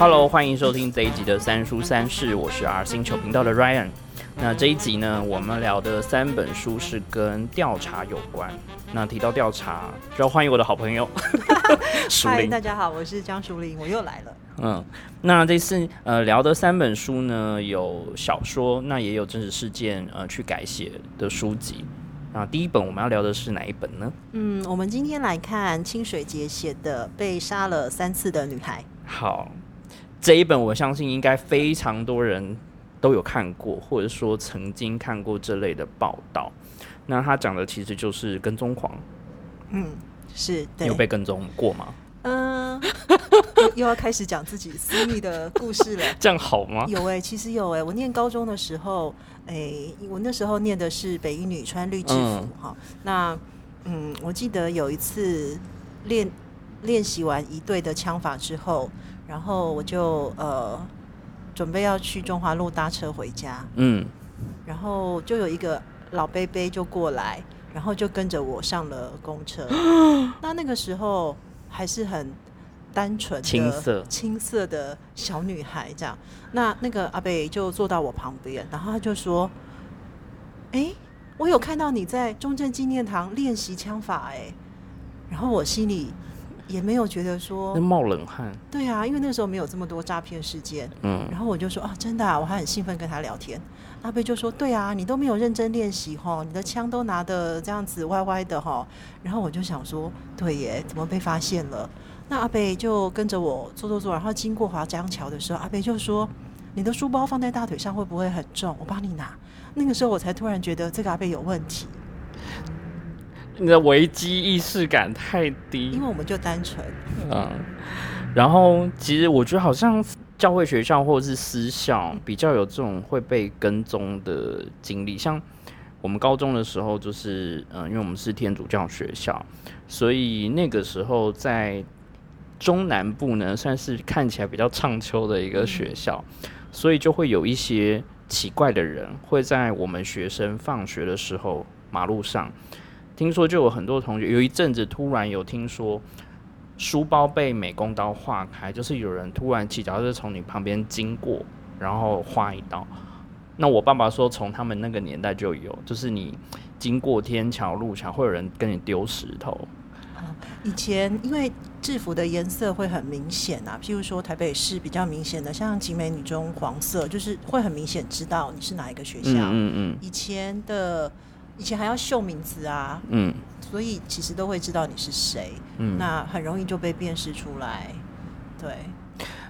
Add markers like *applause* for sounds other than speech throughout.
Hello，欢迎收听这一集的三书三世，我是 R 星球频道的 Ryan。那这一集呢，我们聊的三本书是跟调查有关。那提到调查，就要欢迎我的好朋友 *laughs* 淑玲。大家好，我是江淑玲，我又来了。嗯，那这次呃聊的三本书呢，有小说，那也有真实事件呃去改写的书籍。那第一本我们要聊的是哪一本呢？嗯，我们今天来看清水节写的《被杀了三次的女孩》。好。这一本我相信应该非常多人都有看过，或者说曾经看过这类的报道。那他讲的其实就是跟踪狂。嗯，是。你有被跟踪过吗？嗯，又要开始讲自己私密的故事了。*laughs* 这样好吗？有哎，其实有哎。我念高中的时候，哎，我那时候念的是北一女，穿绿制服哈。那嗯，我记得有一次练练习完一队的枪法之后。然后我就呃准备要去中华路搭车回家，嗯，然后就有一个老贝贝就过来，然后就跟着我上了公车。*gasps* 那那个时候还是很单纯、青涩、青涩的小女孩这样。那那个阿贝就坐到我旁边，然后他就说：“哎，我有看到你在中正纪念堂练习枪法，哎。”然后我心里。也没有觉得说冒冷汗，对啊，因为那个时候没有这么多诈骗事件，嗯，然后我就说啊，真的，啊，我还很兴奋跟他聊天。阿贝就说，对啊，你都没有认真练习哈，你的枪都拿的这样子歪歪的哈。然后我就想说，对耶，怎么被发现了？那阿贝就跟着我坐坐坐，然后经过华江桥的时候，阿贝就说，你的书包放在大腿上会不会很重？我帮你拿。那个时候我才突然觉得这个阿贝有问题。你的危机意识感太低，因为我们就单纯。嗯，然后其实我觉得好像教会学校或者是私校比较有这种会被跟踪的经历。像我们高中的时候，就是嗯，因为我们是天主教学校，所以那个时候在中南部呢，算是看起来比较畅秋的一个学校，所以就会有一些奇怪的人会在我们学生放学的时候马路上。听说就有很多同学，有一阵子突然有听说书包被美工刀划开，就是有人突然起脚车从你旁边经过，然后划一刀。那我爸爸说，从他们那个年代就有，就是你经过天桥路桥，会有人跟你丢石头。以前因为制服的颜色会很明显啊，譬如说台北市比较明显的，像集美女中黄色，就是会很明显知道你是哪一个学校。嗯嗯。以前的。以前还要秀名字啊，嗯，所以其实都会知道你是谁，嗯，那很容易就被辨识出来。对，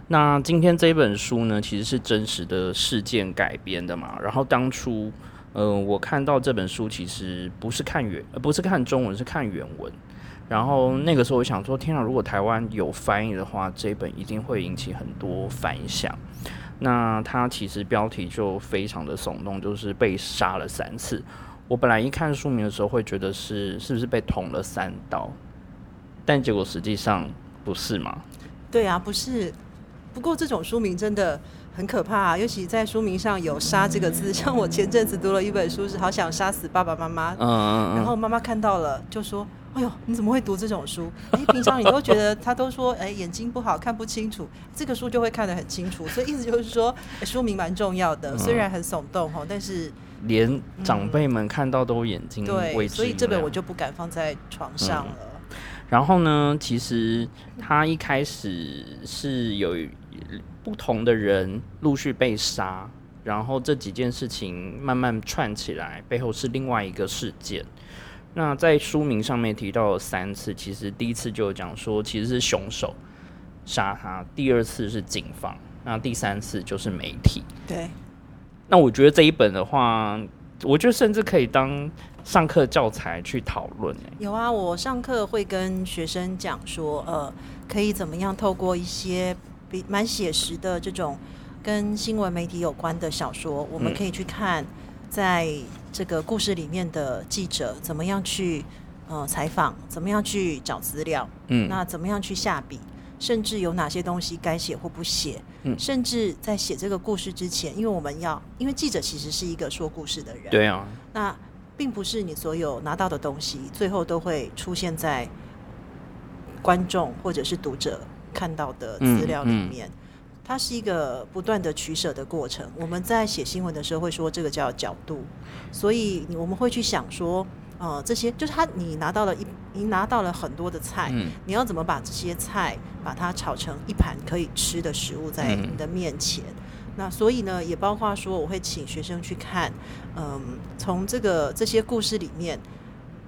那今天这本书呢，其实是真实的事件改编的嘛。然后当初，嗯，我看到这本书其实不是看原，不是看中文，是看原文。然后那个时候我想说，天啊，如果台湾有翻译的话，这本一定会引起很多反响。那它其实标题就非常的耸动，就是被杀了三次。我本来一看书名的时候会觉得是是不是被捅了三刀，但结果实际上不是嘛？对啊，不是。不过这种书名真的很可怕，尤其在书名上有“杀”这个字。像我前阵子读了一本书，是好想杀死爸爸妈妈。嗯嗯嗯。然后妈妈看到了就说：“哎呦，你怎么会读这种书？哎，平常你都觉得他都说哎眼睛不好看不清楚，这个书就会看得很清楚。所以意思就是说书名蛮重要的，虽然很耸动哈，但是。”连长辈们看到都眼睛对，所以这本我就不敢放在床上了。然后呢，其实他一开始是有不同的人陆续被杀，然后这几件事情慢慢串起来，背后是另外一个事件。那在书名上面提到了三次，其实第一次就讲说其实是凶手杀他，第二次是警方，那第三次就是媒体。对。那我觉得这一本的话，我觉得甚至可以当上课教材去讨论。有啊，我上课会跟学生讲说，呃，可以怎么样透过一些比蛮写实的这种跟新闻媒体有关的小说，我们可以去看在这个故事里面的记者怎么样去呃采访，怎么样去找资料，嗯，那怎么样去下笔。甚至有哪些东西该写或不写，嗯，甚至在写这个故事之前，因为我们要，因为记者其实是一个说故事的人，对啊，那并不是你所有拿到的东西，最后都会出现在观众或者是读者看到的资料里面。它是一个不断的取舍的过程。我们在写新闻的时候会说这个叫角度，所以我们会去想说，呃，这些就是他你拿到了一，你拿到了很多的菜，你要怎么把这些菜把它炒成一盘可以吃的食物在你的面前？那所以呢，也包括说我会请学生去看，嗯，从这个这些故事里面，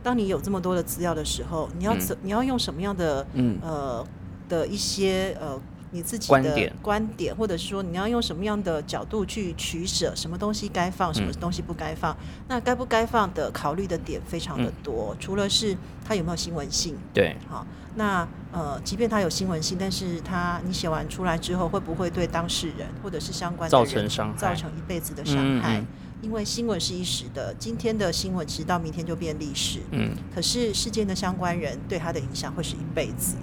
当你有这么多的资料的时候，你要怎你要用什么样的呃的一些呃。你自己的观点，或者是说你要用什么样的角度去取舍，什么东西该放，什么东西不该放？那该不该放的考虑的点非常的多，除了是它有没有新闻性，对，好，那呃，即便它有新闻性，但是它你写完出来之后，会不会对当事人或者是相关造成伤害，造成一辈子的伤害？因为新闻是一时的，今天的新闻其实到明天就变历史，嗯，可是事件的相关人对他的影响会是一辈子。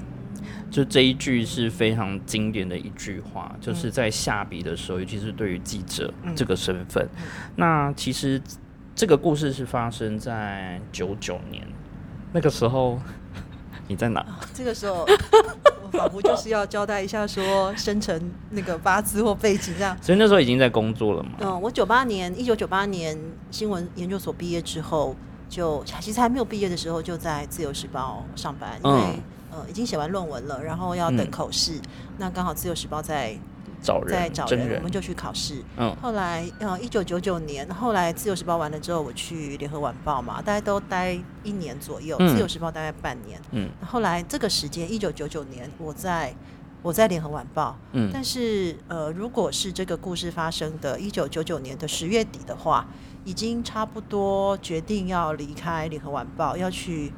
就这一句是非常经典的一句话，就是在下笔的时候，尤其是对于记者这个身份。那其实这个故事是发生在九九年，那个时候你在哪？这个时候我仿佛就是要交代一下，说生辰那个八字或背景这样。*laughs* 所以那时候已经在工作了嘛？嗯，我九八年一九九八年新闻研究所毕业之后，就其实还没有毕业的时候就在自由时报上班，因为。呃，已经写完论文了，然后要等口试。那刚好自由时报在找人，在找人，我们就去考试。嗯，后来呃，一九九九年，后来自由时报完了之后，我去联合晚报嘛，大概都待一年左右。自由时报大概半年。嗯，后来这个时间，一九九九年，我在我在联合晚报。嗯，但是呃，如果是这个故事发生的一九九九年的十月底的话，已经差不多决定要离开联合晚报，要去。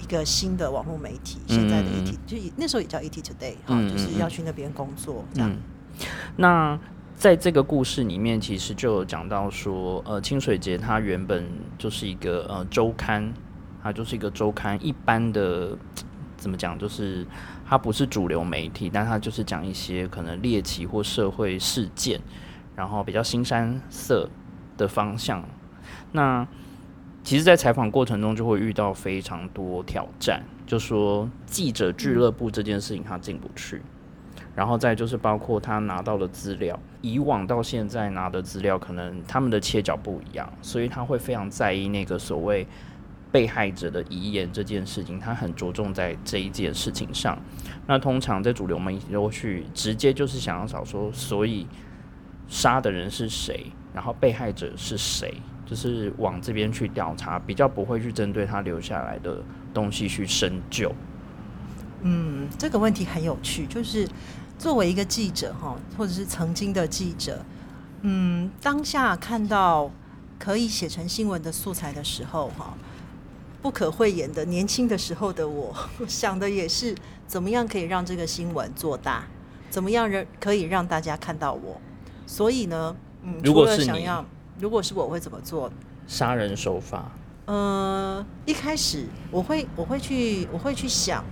一个新的网络媒体，现在的 ET 就那时候也叫 ET Today 哈，就是要去那边工作这样。那在这个故事里面，其实就有讲到说，呃，清水节它原本就是一个呃周刊，它就是一个周刊，一般的怎么讲，就是它不是主流媒体，但它就是讲一些可能猎奇或社会事件，然后比较新山色的方向。那其实，在采访过程中就会遇到非常多挑战，就说记者俱乐部这件事情他进不去，然后再就是包括他拿到的资料，以往到现在拿的资料可能他们的切角不一样，所以他会非常在意那个所谓被害者的遗言这件事情，他很着重在这一件事情上。那通常在主流媒体都去直接就是想要找说，所以杀的人是谁，然后被害者是谁。就是往这边去调查，比较不会去针对他留下来的东西去深究。嗯，这个问题很有趣。就是作为一个记者哈，或者是曾经的记者，嗯，当下看到可以写成新闻的素材的时候哈，不可讳言的，年轻的时候的我 *laughs* 想的也是怎么样可以让这个新闻做大，怎么样人可以让大家看到我。所以呢，嗯，如果是你。如果是我会怎么做？杀人手法？呃，一开始我会我会去我会去想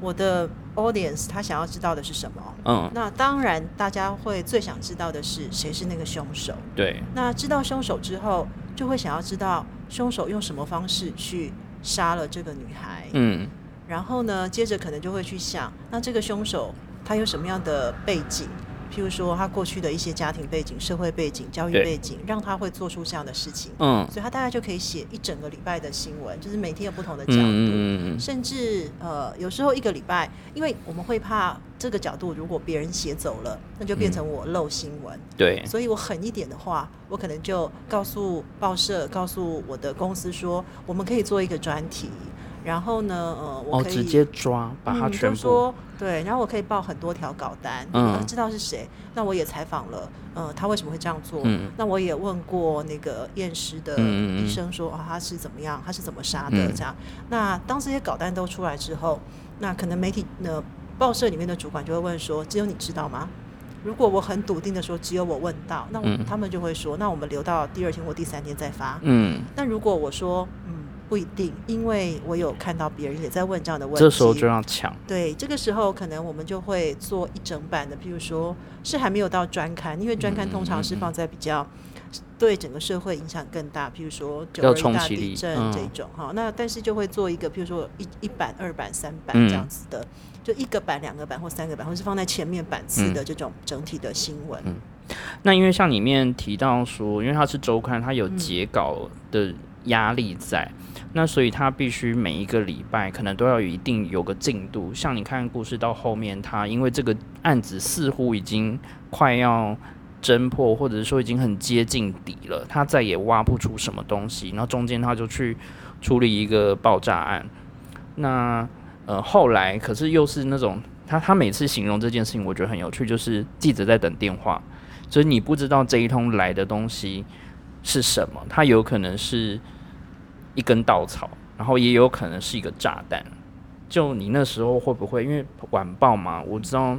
我的 audience 他想要知道的是什么。嗯，那当然大家会最想知道的是谁是那个凶手。对。那知道凶手之后，就会想要知道凶手用什么方式去杀了这个女孩。嗯。然后呢，接着可能就会去想，那这个凶手他有什么样的背景？譬如说，他过去的一些家庭背景、社会背景、教育背景，让他会做出这样的事情。嗯，所以他大概就可以写一整个礼拜的新闻，就是每天有不同的角度，甚至呃，有时候一个礼拜，因为我们会怕这个角度如果别人写走了，那就变成我漏新闻。对，所以我狠一点的话，我可能就告诉报社、告诉我的公司说，我们可以做一个专题。然后呢，呃，我可以直接抓，把它全部对，然后我可以报很多条稿单，嗯，知道是谁。那我也采访了，呃，他为什么会这样做？嗯，那我也问过那个验尸的医生，说啊，他是怎么样，他是怎么杀的？这样。那当这些稿单都出来之后，那可能媒体呢，报社里面的主管就会问说，只有你知道吗？如果我很笃定的说，只有我问到，那他们就会说，那我们留到第二天或第三天再发。嗯，那如果我说，嗯。不一定，因为我有看到别人也在问这样的问题。这时候就要抢。对，这个时候可能我们就会做一整版的，譬如说是还没有到专刊，因为专刊通常是放在比较对整个社会影响更大，譬如说九要二大地震嗯这种哈、那但是就会做一个，譬如说一一版、二版、三版嗯这样子的，就一个版、两个版或三个版，或是放在前面版次的这种整体的新闻。那因为像里面提到说，因为它是周刊，它有截稿的压力在，那所以他必须每一个礼拜可能都要有一定有个进度。像你看故事到后面，他因为这个案子似乎已经快要侦破，或者是说已经很接近底了，他再也挖不出什么东西，然后中间他就去处理一个爆炸案。那呃后来可是又是那种他他每次形容这件事情，我觉得很有趣，就是记者在等电话。所以你不知道这一通来的东西是什么，他有可能是一根稻草，然后也有可能是一个炸弹。就你那时候会不会因为晚报嘛？我知道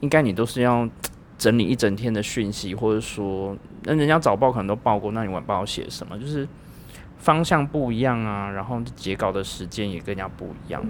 应该你都是要整理一整天的讯息，或者说那人家早报可能都报过，那你晚报要写什么？就是方向不一样啊，然后截稿的时间也更加不一样。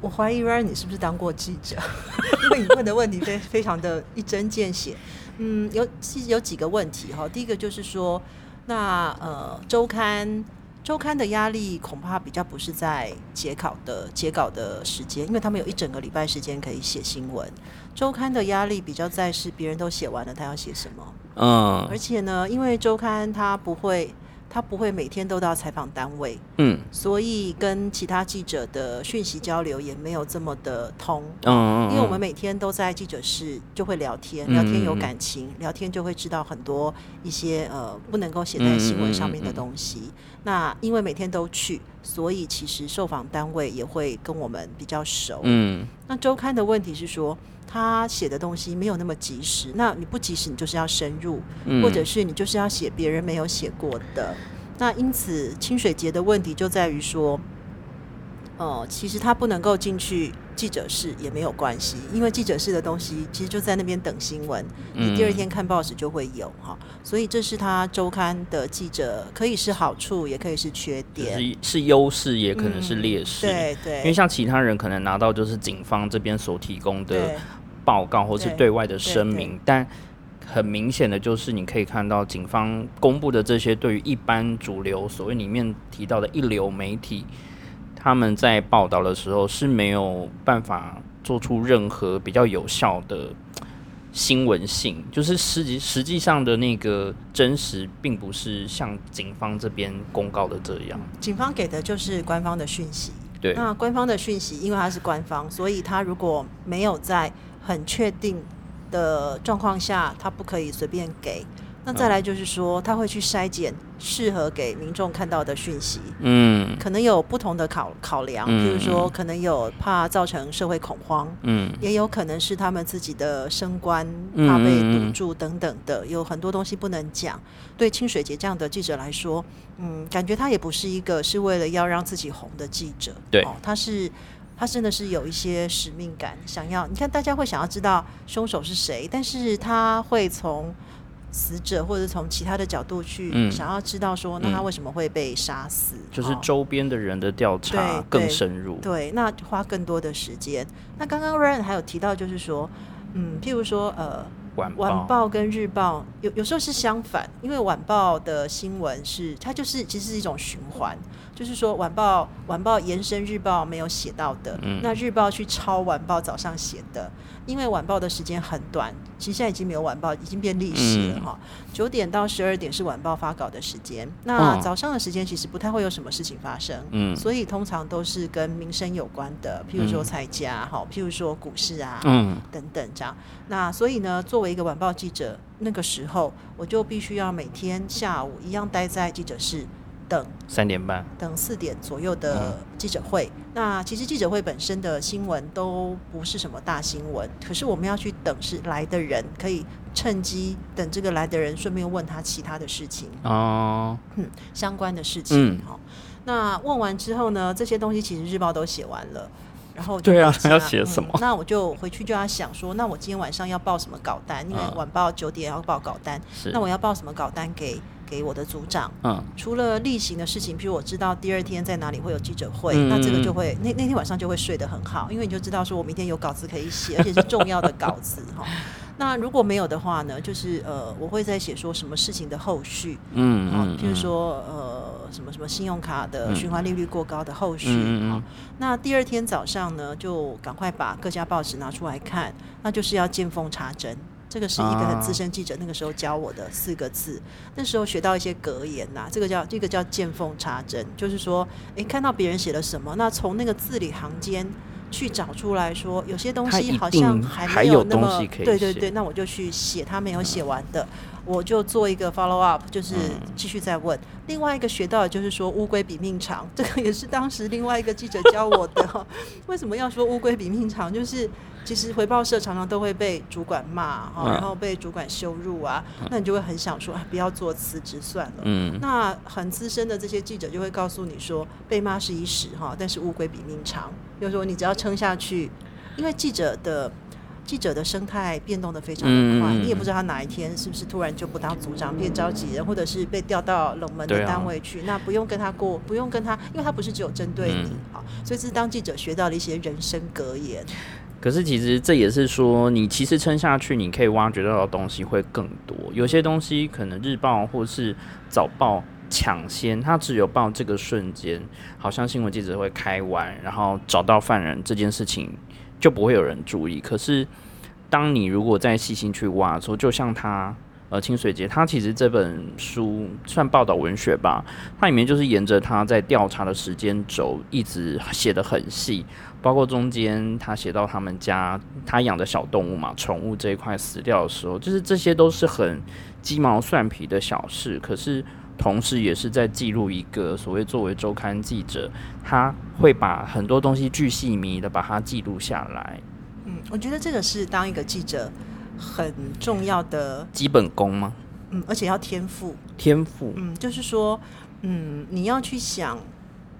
我怀疑 Ryan 你是不是当过记者？*laughs* 因为你问的问题非非常的一针见血。嗯，有其实有几个问题哈。第一个就是说，那呃周刊周刊的压力恐怕比较不是在截稿的截稿的时间，因为他们有一整个礼拜时间可以写新闻。周刊的压力比较在是别人都写完了，他要写什么？嗯而且呢，因为周刊它不会，它不会每天都到采访单位，嗯所以跟其他记者的讯息交流也没有这么的通。嗯，因为我们每天都在记者室就会聊天，嗯聊天有感情，聊天就会知道很多一些呃不能够写在新闻上面的东西。那因为每天都去，所以其实受访单位也会跟我们比较熟。嗯那周刊的问题是说，他写的东西没有那么及时。那你不及时，你就是要深入，嗯或者是你就是要写别人没有写过的。那因此，清水节的问题就在于说，呃，其实他不能够进去记者室也没有关系，因为记者室的东西其实就在那边等新闻，你第二天看报纸就会有哈。所以这是他周刊的记者可以是好处，也可以是缺点。是是优势，也可能是劣势。对对因为像其他人可能拿到就是警方这边所提供的对报告或是对对外的声明，但很明显的就是你可以看到警方公布的这些对于一般主流所谓里面提到的一流媒体，他们在报道的时候是没有办法做出任何比较有效的。新闻性就是实际实际上的那个真实，并不是像警方这边公告的这样。警方给的就是官方的讯息。对，那官方的讯息，因为它是官方，所以他如果没有在很确定的状况下，他不可以随便给。那再来就是说，他会去筛检适合给民众看到的讯息，嗯可能有不同的考考量，嗯譬如说，可能有怕造成社会恐慌，嗯也有可能是他们自己的升官嗯怕被堵住等等的，有很多东西不能讲。对清水节这样的记者来说，嗯，感觉他也不是一个是为了要让自己红的记者，对哦，他是。他真的是有一些使命感，想要你看，大家会想要知道凶手是谁，但是他会从死者或者从其他的角度去嗯想要知道说，那他嗯为什么会被杀死？就是哦周边的人的调查更深入。对，那花更多的时间。那刚刚 Ryan 还有提到，就是说，嗯，譬如说，呃，晚晚报跟日报有有时候是相反，因为晚报的新闻是它就是其实是一种循环，就是说晚报晚报延伸日报没有写到的，嗯。那日报去抄晚报早上写的，因为晚报的时间很短，其实现在已经没有晚报，已经变历史了嗯。哈。九、点到十二点是晚报发稿的时间，那嗯早上的时间其实不太会有什么事情发生，嗯。所以通常都是跟民生有关的，譬如说嗯。财价哈，譬如说股市啊，嗯。等等这样。那所以呢，作为一个晚报记者，那个时候我就必须要每天下午一样待在记者室等三点半。等四点左右的记者会。那其实记者会本身的新闻都不是什么大新闻，可是我们要去等是来的人，可以趁机等这个来的人，顺便问他其他的事情。哦，嗯相关的事情。嗯好、那问完之后呢，这些东西其实日报都写完了。然后对啊要写什么嗯那我就回去就要想说，那我今天晚上要报什么稿单？因为嗯晚报九点要报稿单，是那我要报什么稿单给给我的组长？嗯除了例行的事情，譬如我知道第二天在哪里会有记者会，嗯那这个就会那那天晚上就会睡得很好，因为你就知道说我明天有稿子可以写，而且是 *laughs* 重要的稿子哈。那如果没有的话呢，就是呃，我会在写说什么事情的后续，嗯嗯，譬如说呃，什么什么信用卡的循环利率过高的后续，嗯嗯那第二天早上呢，就赶快把各家报纸拿出来看，那就是要见缝插针。这个是一个很资深记者那个时候教我的四个字，那时候学到一些格言呐，这个叫这个叫见缝插针，就是说，诶，看到别人写了什么，那从那个字里行间去找出来说，有些东西好像还没有那么，对对对，那我就去写他没有写完的。我就做一个 follow up，就是继续再问。另外一个学到的就是说乌龟比命长，这个也是当时另外一个记者教我的。*laughs* 为什么要说乌龟比命长？就是其实回报社常常都会被主管骂哈，然后被主管羞辱啊，那你就会很想说，不要做辞职算了。嗯。那很资深的这些记者就会告诉你说，被骂是一时哈，但是乌龟比命长，就是说你只要撑下去，因为记者的。记者的生态变动的非常的快，你也不知道他哪一天是不是突然就不当组长变召集人，或者是被调到冷门的单位去。那不用跟他过，不用跟他，因为他不是只有针对你啊，所以是当记者学到了一些人生格言。可是其实这也是说，你其实撑下去，你可以挖掘到的东西会更多。有些东西可能日报或是早报抢先，它只有报这个瞬间，好像新闻记者会开完，然后找到犯人这件事情。就不会有人注意。可是，当你如果再细心去挖的时候，就像他呃清水节，他其实这本书算报道文学吧，它里面就是沿着他在调查的时间轴一直写的很细，包括中间他写到他们家他养的小动物嘛，宠物这一块死掉的时候，就是这些都是很鸡毛蒜皮的小事，可是。同时，也是在记录一个所谓作为周刊记者，他会把很多东西巨细靡的把它记录下来。嗯，我觉得这个是当一个记者很重要的基本功吗？嗯，而且要天赋。天赋。嗯，就是说，嗯，你要去想，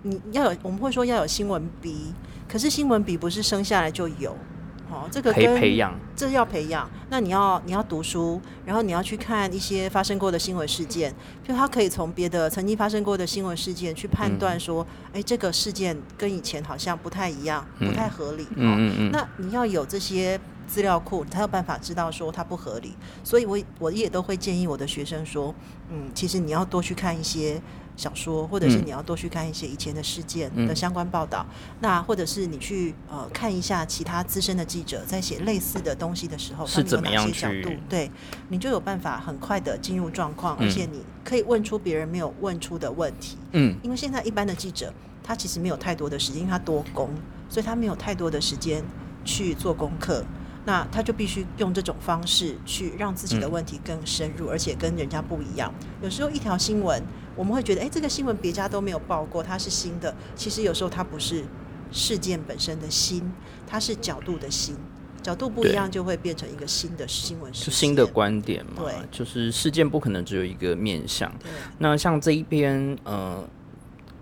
你要有，我们会说要有新闻笔，可是新闻笔不是生下来就有。哦，这个可以培养，这要培养。那你要你要读书，然后你要去看一些发生过的新闻事件，就他可以从别的曾经发生过的新闻事件去判断说，哎，这个事件跟以前好像不太一样，不太合理。嗯嗯嗯。那你要有这些资料库，你才有办法知道说它不合理。所以我我也都会建议我的学生说，嗯，其实你要多去看一些。小说，或者是你要多去看一些以前的事件的相关报道，那或者是你去呃看一下其他资深的记者在写类似的东西的时候，是怎么样角度，对你就有办法很快的进入状况，而且你可以问出别人没有问出的问题。嗯，因为现在一般的记者他其实没有太多的时间，因为他多工，所以他没有太多的时间去做功课。那他就必须用这种方式去让自己的问题更深入，而且跟人家不一样。有时候一条新闻，我们会觉得，哎，这个新闻别家都没有报过，它是新的。其实有时候它不是事件本身的新，它是角度的新，角度不一样就会变成一个新的新闻。是新的观点嘛？对，就是事件不可能只有一个面向。那像这一篇，呃。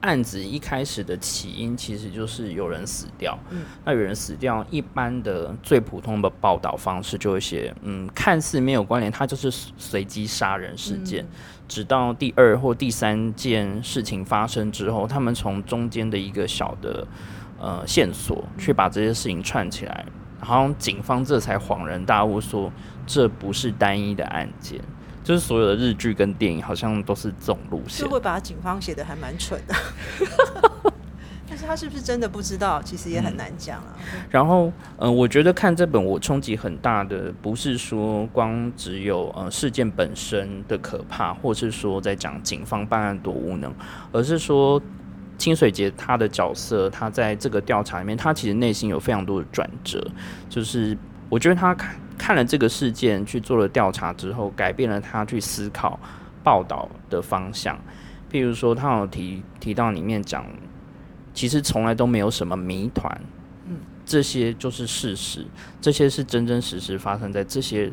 案子一开始的起因其实就是有人死掉，嗯，那有人死掉，一般的最普通的报道方式就会写，嗯，看似没有关联，它就是随机杀人事件。直到第二或第三件事情发生之后，他们从中间的一个小的呃线索去把这些事情串起来，然后警方这才恍然大悟，说这不是单一的案件。就是所有的日剧跟电影好像都是这种路线，就会把警方写的还蛮蠢的，*laughs* 但是他是不是真的不知道，其实也很难讲啊。然后，嗯，我觉得看这本我冲击很大的，不是说光只有呃事件本身的可怕，或是说在讲警方办案多无能，而是说清水节他的角色，他在这个调查里面，他其实内心有非常多的转折，就是我觉得他看。看了这个事件，去做了调查之后，改变了他去思考报道的方向。譬如说，他有提提到里面讲，其实从来都没有什么谜团，嗯，这些就是事实，这些是真真实实发生在这些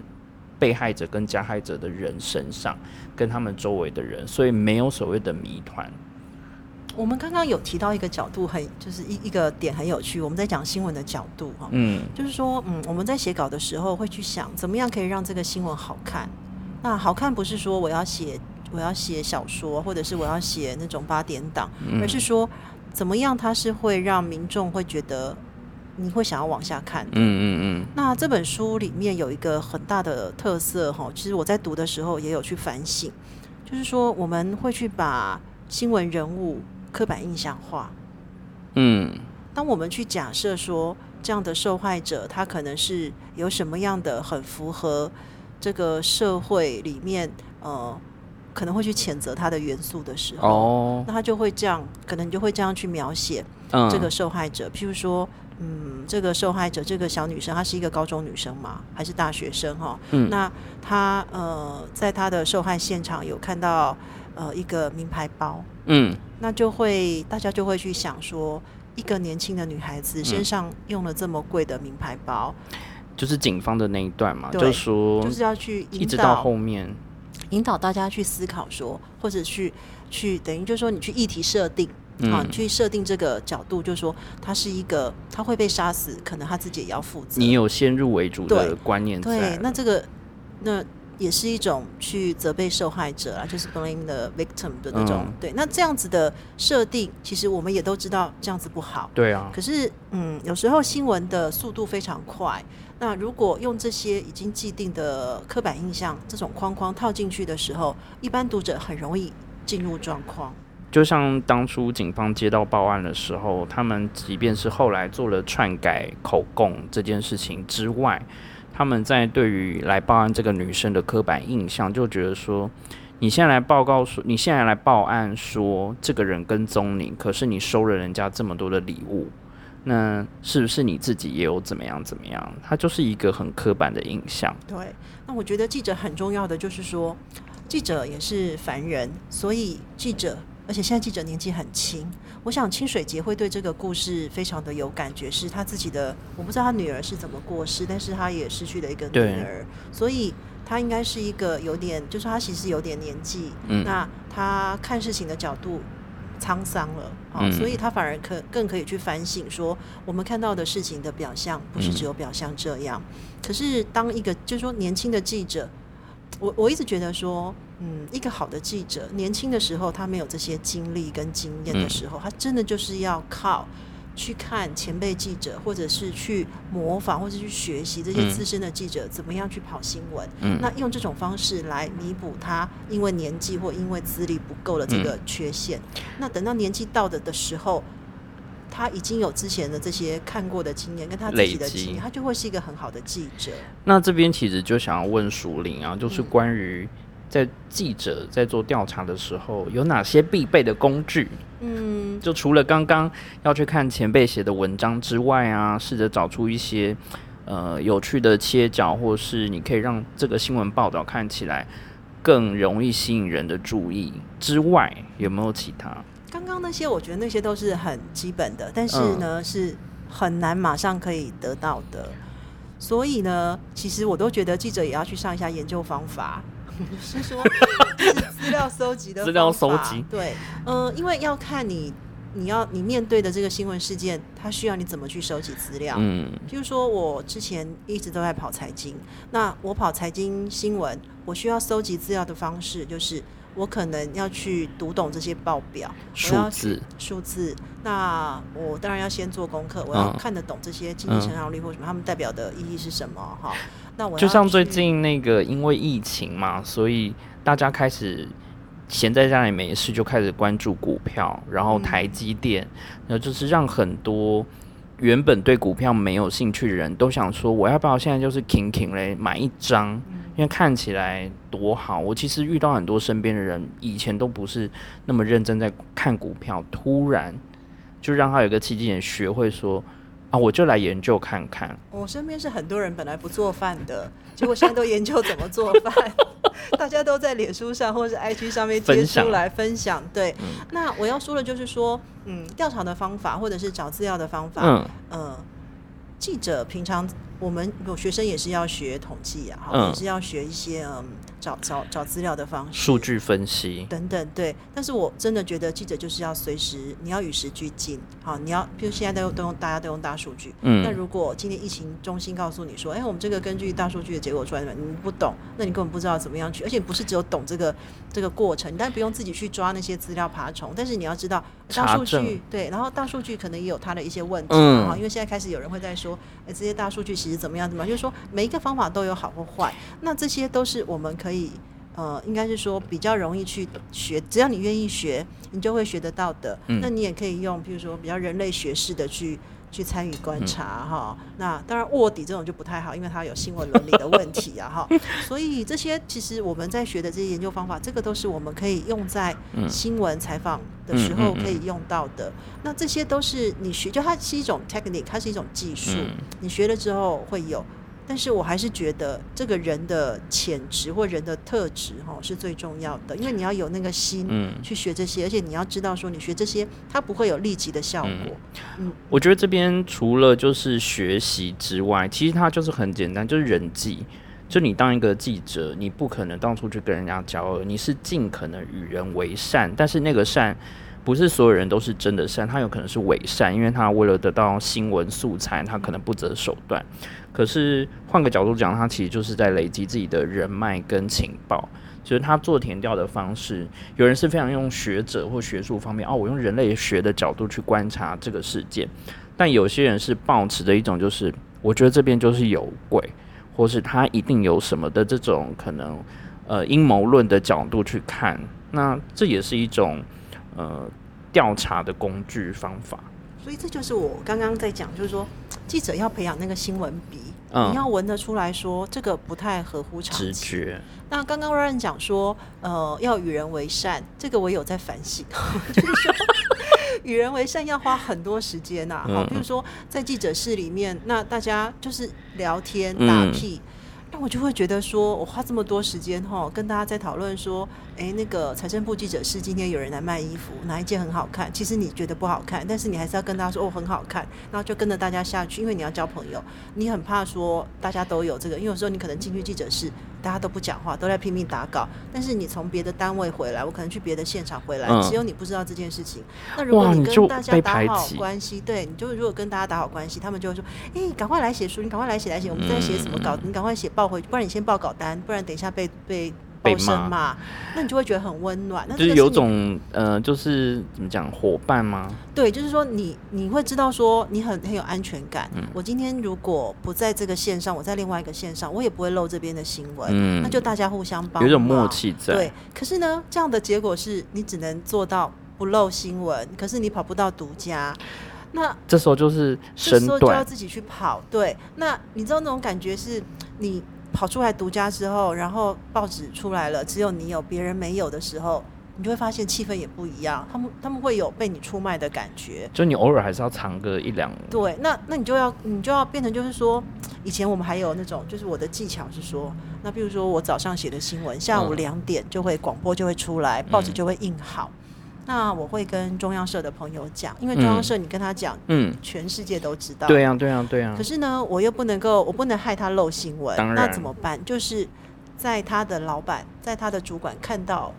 被害者跟加害者的人身上，跟他们周围的人，所以没有所谓的谜团。我们刚刚有提到一个角度，很就是一一个点很有趣。我们在讲新闻的角度哈，嗯，就是说，嗯，我们在写稿的时候会去想，怎么样可以让这个新闻好看。那好看不是说我要写我要写小说，或者是我要写那种八点档，而是说怎么样它是会让民众会觉得你会想要往下看。嗯嗯嗯。那这本书里面有一个很大的特色哈，其实我在读的时候也有去反省，就是说我们会去把新闻人物刻板印象化。嗯。当我们去假设说这样的受害者他可能是有什么样的很符合这个社会里面呃。可能会去谴责他的元素的时候，那他就会这样，可能就会这样去描写这个受害者。譬如说，嗯，这个受害者，这个小女生，她是一个高中女生嘛，还是大学生哈？嗯，那她呃，在她的受害现场有看到呃一个名牌包，嗯，那就会大家就会去想说，一个年轻的女孩子身上用了这么贵的名牌包，就是警方的那一段嘛，就是说就是要去一直到后面。引导大家去思考，说或者去去等于就是说，你去议题设定啊，去设定这个角度，就是说他是一个他会被杀死，可能他自己也要负责。你有先入为主的观念对，那这个那也是一种去责备受害者啊，就是 blame the victim 的那种。对，那这样子的设定，其实我们也都知道这样子不好。对啊。可是嗯，有时候新闻的速度非常快。那如果用这些已经既定的刻板印象这种框框套进去的时候，一般读者很容易进入状况。就像当初警方接到报案的时候，他们即便是后来做了篡改口供这件事情之外，他们在对于来报案这个女生的刻板印象，就觉得说，你现在来报告说，你现在来报案说这个人跟踪你，可是你收了人家这么多的礼物。那是不是你自己也有怎么样怎么样？他就是一个很刻板的印象。对，那我觉得记者很重要的就是说，记者也是凡人，所以记者，而且现在记者年纪很轻。我想清水节会对这个故事非常的有感觉，是他自己的，我不知道他女儿是怎么过世，但是他也失去了一个女儿，所以他应该是一个有点，就是他其实有点年纪，嗯，那他看事情的角度。沧桑了啊，所以他反而可更可以去反省，说我们看到的事情的表象不是只有表象这样。可是当一个就是说年轻的记者，我我一直觉得说，嗯，一个好的记者，年轻的时候他没有这些经历跟经验的时候，他真的就是要靠。去看前辈记者，或者是去模仿，或者去学习这些资深的记者怎么样去跑新闻。嗯，那用这种方式来弥补他因为年纪或因为资历不够的这个缺陷。那等到年纪到的的时候，他已经有之前的这些看过的经验，跟他自己的经验，他就会是一个很好的记者。那这边其实就想要问熟林啊，就是关于。在记者在做调查的时候，有哪些必备的工具？嗯，就除了刚刚要去看前辈写的文章之外啊，试着找出一些呃有趣的切角，或是你可以让这个新闻报道看起来更容易吸引人的注意之外，有没有其他？刚刚那些，我觉得那些都是很基本的，但是呢，是很难马上可以得到的。所以呢，其实我都觉得记者也要去上一下研究方法。是说，*laughs* 是资料搜集的资料搜集，对，嗯，因为要看你，你要你面对的这个新闻事件，它需要你怎么去收集资料。嗯，譬如说我之前一直都在跑财经，那我跑财经新闻，我需要搜集资料的方式就是。我可能要去读懂这些报表数字，数字。那我当然要先做功课，我要看得懂这些经济成长率或什么，他们代表的意义是什么？哈，那我就像最近那个因为疫情嘛，所以大家开始闲在家里没事，就开始关注股票，然后台积电，那就是让很多原本对股票没有兴趣的人都想说，我要不要现在就是 king king 嘞买一张？因为看起来多好，我其实遇到很多身边的人，以前都不是那么认真在看股票，突然就让他有个契机点学会说啊，我就来研究看看。我身边是很多人本来不做饭的，结果现在都研究怎么做饭，*laughs* 大家都在脸书上或者是 IG 上面贴出来分享。对，那我要说的就是说，嗯，调查的方法或者是找资料的方法，嗯，记者平常。我们有学生也是要学统计啊，哈，也是要学一些嗯。找找找资料的方式，数据分析等等，对。但是我真的觉得记者就是要随时，你要与时俱进。好，你要，比如现在都都用，大家都用大数据。嗯。那如果今天疫情中心告诉你说，哎，我们这个根据大数据的结果出来的，你不懂，那你根本不知道怎么样去。而且不是只有懂这个这个过程，但不用自己去抓那些资料爬虫。但是你要知道，大数据对，然后大数据可能也有它的一些问题啊。因为现在开始有人会在说，哎，这些大数据其实怎么样？怎么样？就是说每一个方法都有好或坏。那这些都是我们可以。呃，应该是说比较容易去学，只要你愿意学，你就会学得到的。嗯那你也可以用，比如说比较人类学式的去去参与观察哈。那当然卧底这种就不太好，因为它有新闻伦理的问题啊哈。*laughs* 所以这些其实我们在学的这些研究方法，这个都是我们可以用在新闻采访的时候可以用到的。那这些都是你学，就它是一种 technique，它是一种技术，你学了之后会有。但是我还是觉得这个人的潜质或人的特质哈是最重要的，因为你要有那个心去学这些，而且你要知道说你学这些它不会有立即的效果。嗯，我觉得这边除了就是学习之外，其实它就是很简单，就是人际。就你当一个记者，你不可能到处去跟人家交恶，你是尽可能与人为善，但是那个善。不是所有人都是真的善，他有可能是伪善，因为他为了得到新闻素材，他可能不择手段。可是换个角度讲，他其实就是在累积自己的人脉跟情报。其实他做填调的方式，有人是非常用学者或学术方面，哦，我用人类学的角度去观察这个事件。但有些人是抱持的一种，就是我觉得这边就是有鬼，或是他一定有什么的这种可能，呃，阴谋论的角度去看。那这也是一种。呃，调查的工具方法，所以这就是我刚刚在讲，就是说 *tsk* 记者要培养那个新闻鼻，你要闻得出来说这个不太合乎常直觉。那刚刚 Ryan 讲说，呃，要与人为善，这个我有在反省，*laughs* 就是说 *laughs* 与人为善要花很多时间呐。好，比如说在记者室里面，那大家就是聊天打屁。那我就会觉得说，我花这么多时间哈，跟大家在讨论说，哎，那个财政部记者是今天有人来卖衣服，哪一件很好看？其实你觉得不好看，但是你还是要跟大家说，哦，很好看，然后就跟着大家下去，因为你要交朋友，你很怕说大家都有这个，因为有时候你可能进去记者室，大家都不讲话，都在拼命打稿，但是你从别的单位回来，我可能去别的现场回来，只有你不知道这件事情。那如果你跟大家打好关系，对，你就如果跟大家打好关系，他们就会说，哎，赶快来写书，你赶快来写来写，我们在写什么稿，你赶快写。报回，不然你先报稿单，不然等一下被被被骂，那你就会觉得很温暖。就是有种呃，就是怎么讲，伙伴吗？对，就是说你你会知道说你很很有安全感。我今天如果不在这个线上，我在另外一个线上，我也不会漏这边的新闻。嗯，那就大家互相帮，有种默契在。对，可是呢，这样的结果是你只能做到不漏新闻，可是你跑不到独家。那这时候就是身段，就要自己去跑。对，那你知道那种感觉是，你跑出来独家之后，然后报纸出来了，只有你有，别人没有的时候，你就会发现气氛也不一样。他们他们会有被你出卖的感觉。就你偶尔还是要藏个一两。对，那那你就要你就要变成就是说，以前我们还有那种，就是我的技巧是说，那比如说我早上写的新闻，下午两点就会广播就会出来，报纸就会印好。那我会跟中央社的朋友讲，因为中央社你跟他讲，嗯，全世界都知道。对呀，对呀，对呀。可是呢，我又不能够，我不能害他漏新闻。那怎么办？就是在他的老板，在他的主管看到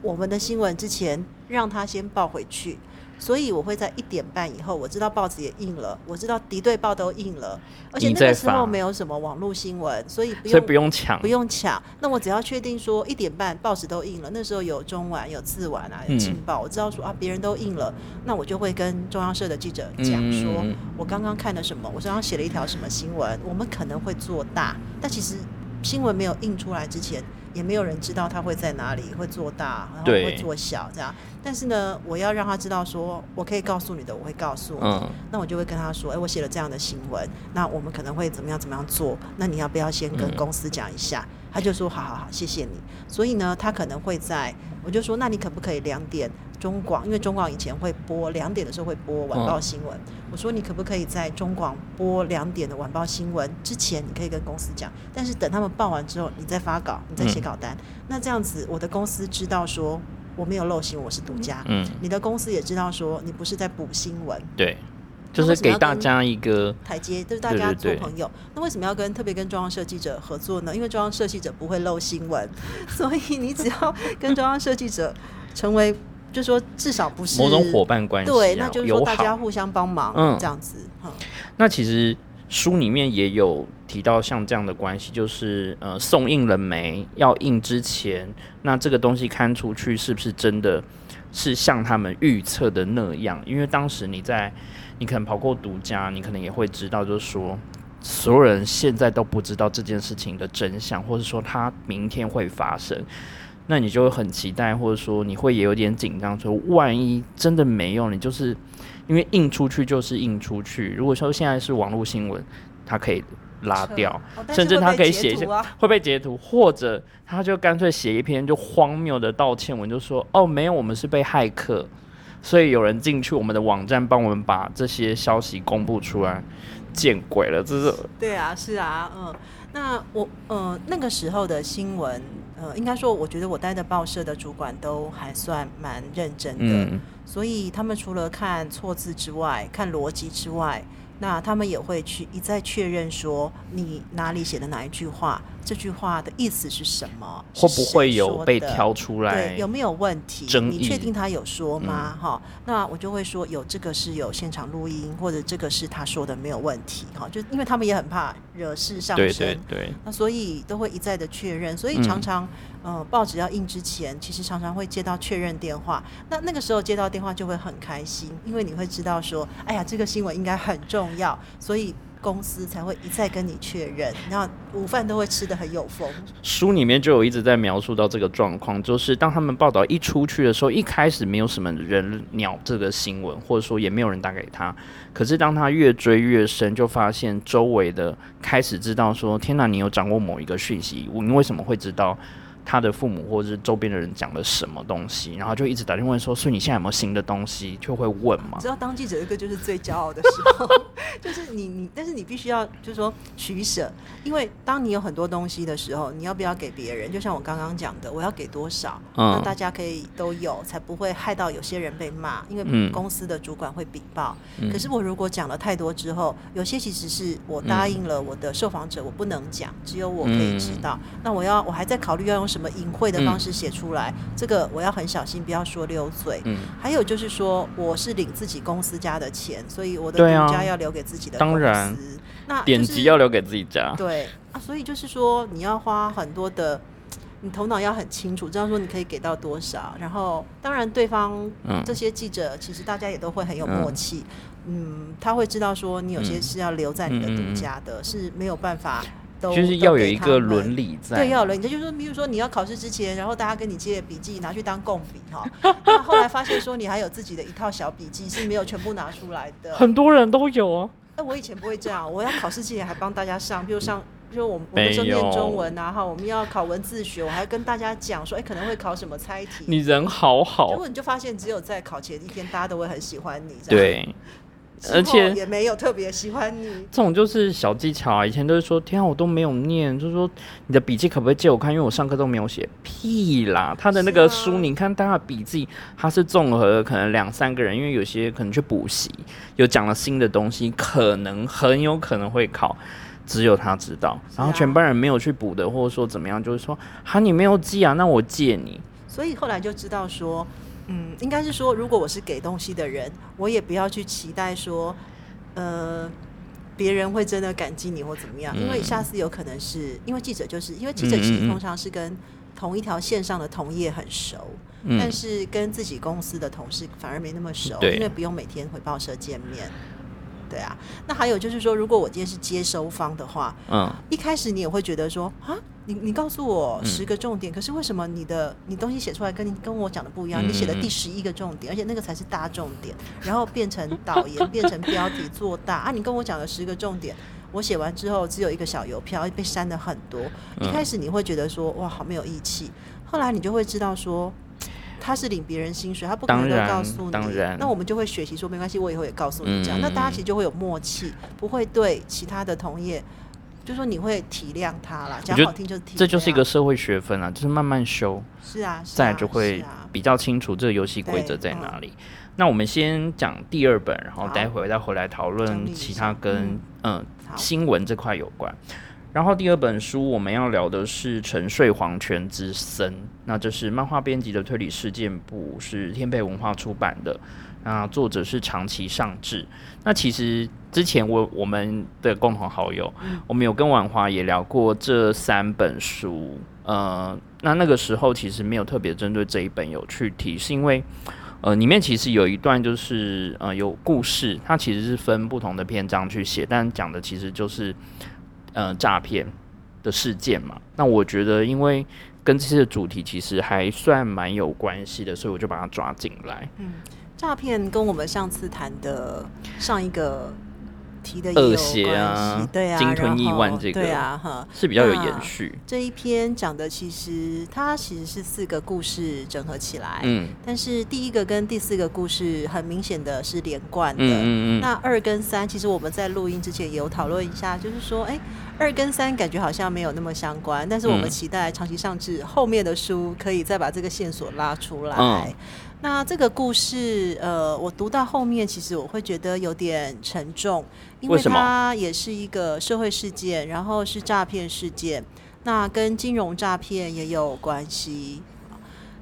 我们的新闻之前，让他先报回去。所以我会在一点半以后，我知道报纸也印了，我知道敌对报都印了，而且那个时候没有什么网络新闻，所以不用不用抢，不用抢。那我只要确定说一点半报纸都印了，那时候有中晚有自晚啊，有情报，我知道说啊别人都印了，那我就会跟中央社的记者讲说，我刚刚看了什么，我刚刚写了一条什么新闻，我们可能会做大，但其实新闻没有印出来之前。也没有人知道他会在哪里，会做大，然后会做小这样。但是呢，我要让他知道，说我可以告诉你的，我会告诉你。那我就会跟他说，哎，我写了这样的新闻，那我们可能会怎么样怎么样做？那你要不要先跟公司讲一下？他就说，好好好，谢谢你。所以呢，他可能会在，我就说，那你可不可以两点？中广，因为中广以前会播两点的时候会播晚报新闻。我说你可不可以在中广播两点的晚报新闻之前，你可以跟公司讲，但是等他们报完之后，你再发稿，你再写稿单。那这样子，我的公司知道说我没有漏新闻，我是独家。嗯，你的公司也知道说你不是在补新闻。对。就是给大家一个台阶，就是大家做朋友。那为什么要跟特别跟中央设计者合作呢？因为中央设计者不会漏新闻，所以你只要跟中央设计者成为，就说至少不是某种伙伴关系，对，那就是说大家互相帮忙，嗯，这样子。那其实书里面也有提到像这样的关系，就是呃，送印了没？要印之前，那这个东西刊出去是不是真的？是像他们预测的那样，因为当时你在，你可能跑过独家，你可能也会知道，就是说，所有人现在都不知道这件事情的真相，或者说它明天会发生，那你就会很期待，或者说你会也有点紧张，说万一真的没用，你就是因为印出去就是印出去，如果说现在是网络新闻，它可以。拉掉，甚至他可以写一些会被截图，或者他就干脆写一篇就荒谬的道歉文，就说哦没有，我们是被骇客，所以有人进去我们的网站帮我们把这些消息公布出来，见鬼了，这是对啊，是啊，嗯，那我呃那个时候的新闻，呃，应该说我觉得我待的报社的主管都还算蛮认真的，所以他们除了看错字之外，看逻辑之外。那他们也会去一再确认说你哪里写的哪一句话，这句话的意思是什么？会不会有被挑出来？对，有没有问题？你确定他有说吗？哈，那我就会说有这个是有现场录音，或者这个是他说的没有问题。哈，就因为他们也很怕惹事上身，对对对。那所以都会一再的确认，所以常常。呃，报纸要印之前，其实常常会接到确认电话。那那个时候接到电话就会很开心，因为你会知道说，哎呀，这个新闻应该很重要，所以公司才会一再跟你确认。然后午饭都会吃的很有风。书里面就有一直在描述到这个状况，就是当他们报道一出去的时候，一开始没有什么人鸟这个新闻，或者说也没有人打给他。可是当他越追越深，就发现周围的开始知道说，天哪，你有掌握某一个讯息，你为什么会知道？他的父母或者是周边的人讲了什么东西，然后就一直打电话问说：“所以你现在有没有新的东西？”就会问嘛。知道当记者一个就是最骄傲的时候，*laughs* 就是你你，但是你必须要就是说取舍，因为当你有很多东西的时候，你要不要给别人？就像我刚刚讲的，我要给多少，那大家可以都有，才不会害到有些人被骂，因为公司的主管会禀报。可是我如果讲了太多之后，有些其实是我答应了我的受访者，我不能讲，只有我可以知道。那我要我还在考虑要用。什么隐晦的方式写出来？这个我要很小心，不要说溜嘴。嗯，还有就是说，我是领自己公司家的钱，所以我的独家要留给自己的公司。那典籍要留给自己家。对啊，所以就是说，你要花很多的，你头脑要很清楚，知道说你可以给到多少。然后，当然对方这些记者，其实大家也都会很有默契。嗯，他会知道说你有些是要留在你的独家的，是没有办法。就是要有一个伦理在，对，要有伦理。就是说，比如说你要考试之前，然后大家跟你借笔记拿去当共笔哈，那后来发现说你还有自己的一套小笔记是没有全部拿出来的，很多人都有啊。那我以前不会这样，我要考试之前还帮大家上，比如上，比如我们我们说念中文啊哈，我们要考文字学，我还跟大家讲说，哎，可能会考什么猜题。你人好好，结果你就发现只有在考前一天，大家都会很喜欢你，对。而且也没有特别喜欢你，这种就是小技巧啊。以前都是说，天啊，我都没有念，就是说你的笔记可不可以借我看？因为我上课都没有写。屁啦，他的那个书，你看他的笔记，他是综合可能两三个人，因为有些可能去补习，有讲了新的东西，可能很有可能会考，只有他知道。然后全班人没有去补的，或者说怎么样，就是说，哈，你没有记啊，那我借你。所以后来就知道说。嗯，应该是说，如果我是给东西的人，我也不要去期待说，呃，别人会真的感激你或怎么样，因为下次有可能是因为记者就是因为记者其实通常是跟同一条线上的同业很熟，但是跟自己公司的同事反而没那么熟，因为不用每天回报社见面。对啊，那还有就是说，如果我今天是接收方的话，嗯，一开始你也会觉得说啊。你你告诉我十个重点，可是为什么你的你东西写出来跟你跟我讲的不一样？你写的第十一个重点，而且那个才是大重点，然后变成导言，变成标题做大啊！你跟我讲的十个重点，我写完之后只有一个小邮票，被删了很多。一开始你会觉得说哇，好没有义气，后来你就会知道说他是领别人薪水，他不可能都告诉你。那我们就会学习说没关系，我以后也告诉你这样。那大家其实就会有默契，不会对其他的同业。就说你会体谅他啦，讲好听就是体谅，这就是一个社会学分啊，就是慢慢修，是啊，是啊就会比较清楚这个游戏规则在哪里。那我们先讲第二本，然后待会再回来讨论其他跟嗯新闻这块有关。然后第二本书我们要聊的是《沉睡黄泉之森》，那这是漫画编辑的推理事件簿，是天贝文化出版的。那作者是长崎尚志。那其实之前我我们的共同好友，我们有跟婉华也聊过这三本书。呃，那那个时候其实没有特别针对这一本有去提，是因为呃里面其实有一段就是呃有故事，它其实是分不同的篇章去写，但讲的其实就是呃诈骗的事件嘛。那我觉得因为跟这些的主题其实还算蛮有关系的，所以我就把它抓进来。嗯诈骗跟我们上次谈的上一个提的也恶有邪啊对啊，鲸吞亿然后万这个对啊，哈。是比较有延续，这一篇讲的其实它其实是四个故事整合起来，嗯但是第一个跟第四个故事很明显的是连贯的。嗯嗯嗯，那二跟三，其实我们在录音之前也有讨论一下，就是说，哎，二跟三感觉好像没有那么相关，但是我们嗯期待长期上至后面的书可以再把这个线索拉出来。嗯那这个故事，呃，我读到后面，其实我会觉得有点沉重，因为它也是一个社会事件，然后是诈骗事件，那跟金融诈骗也有关系。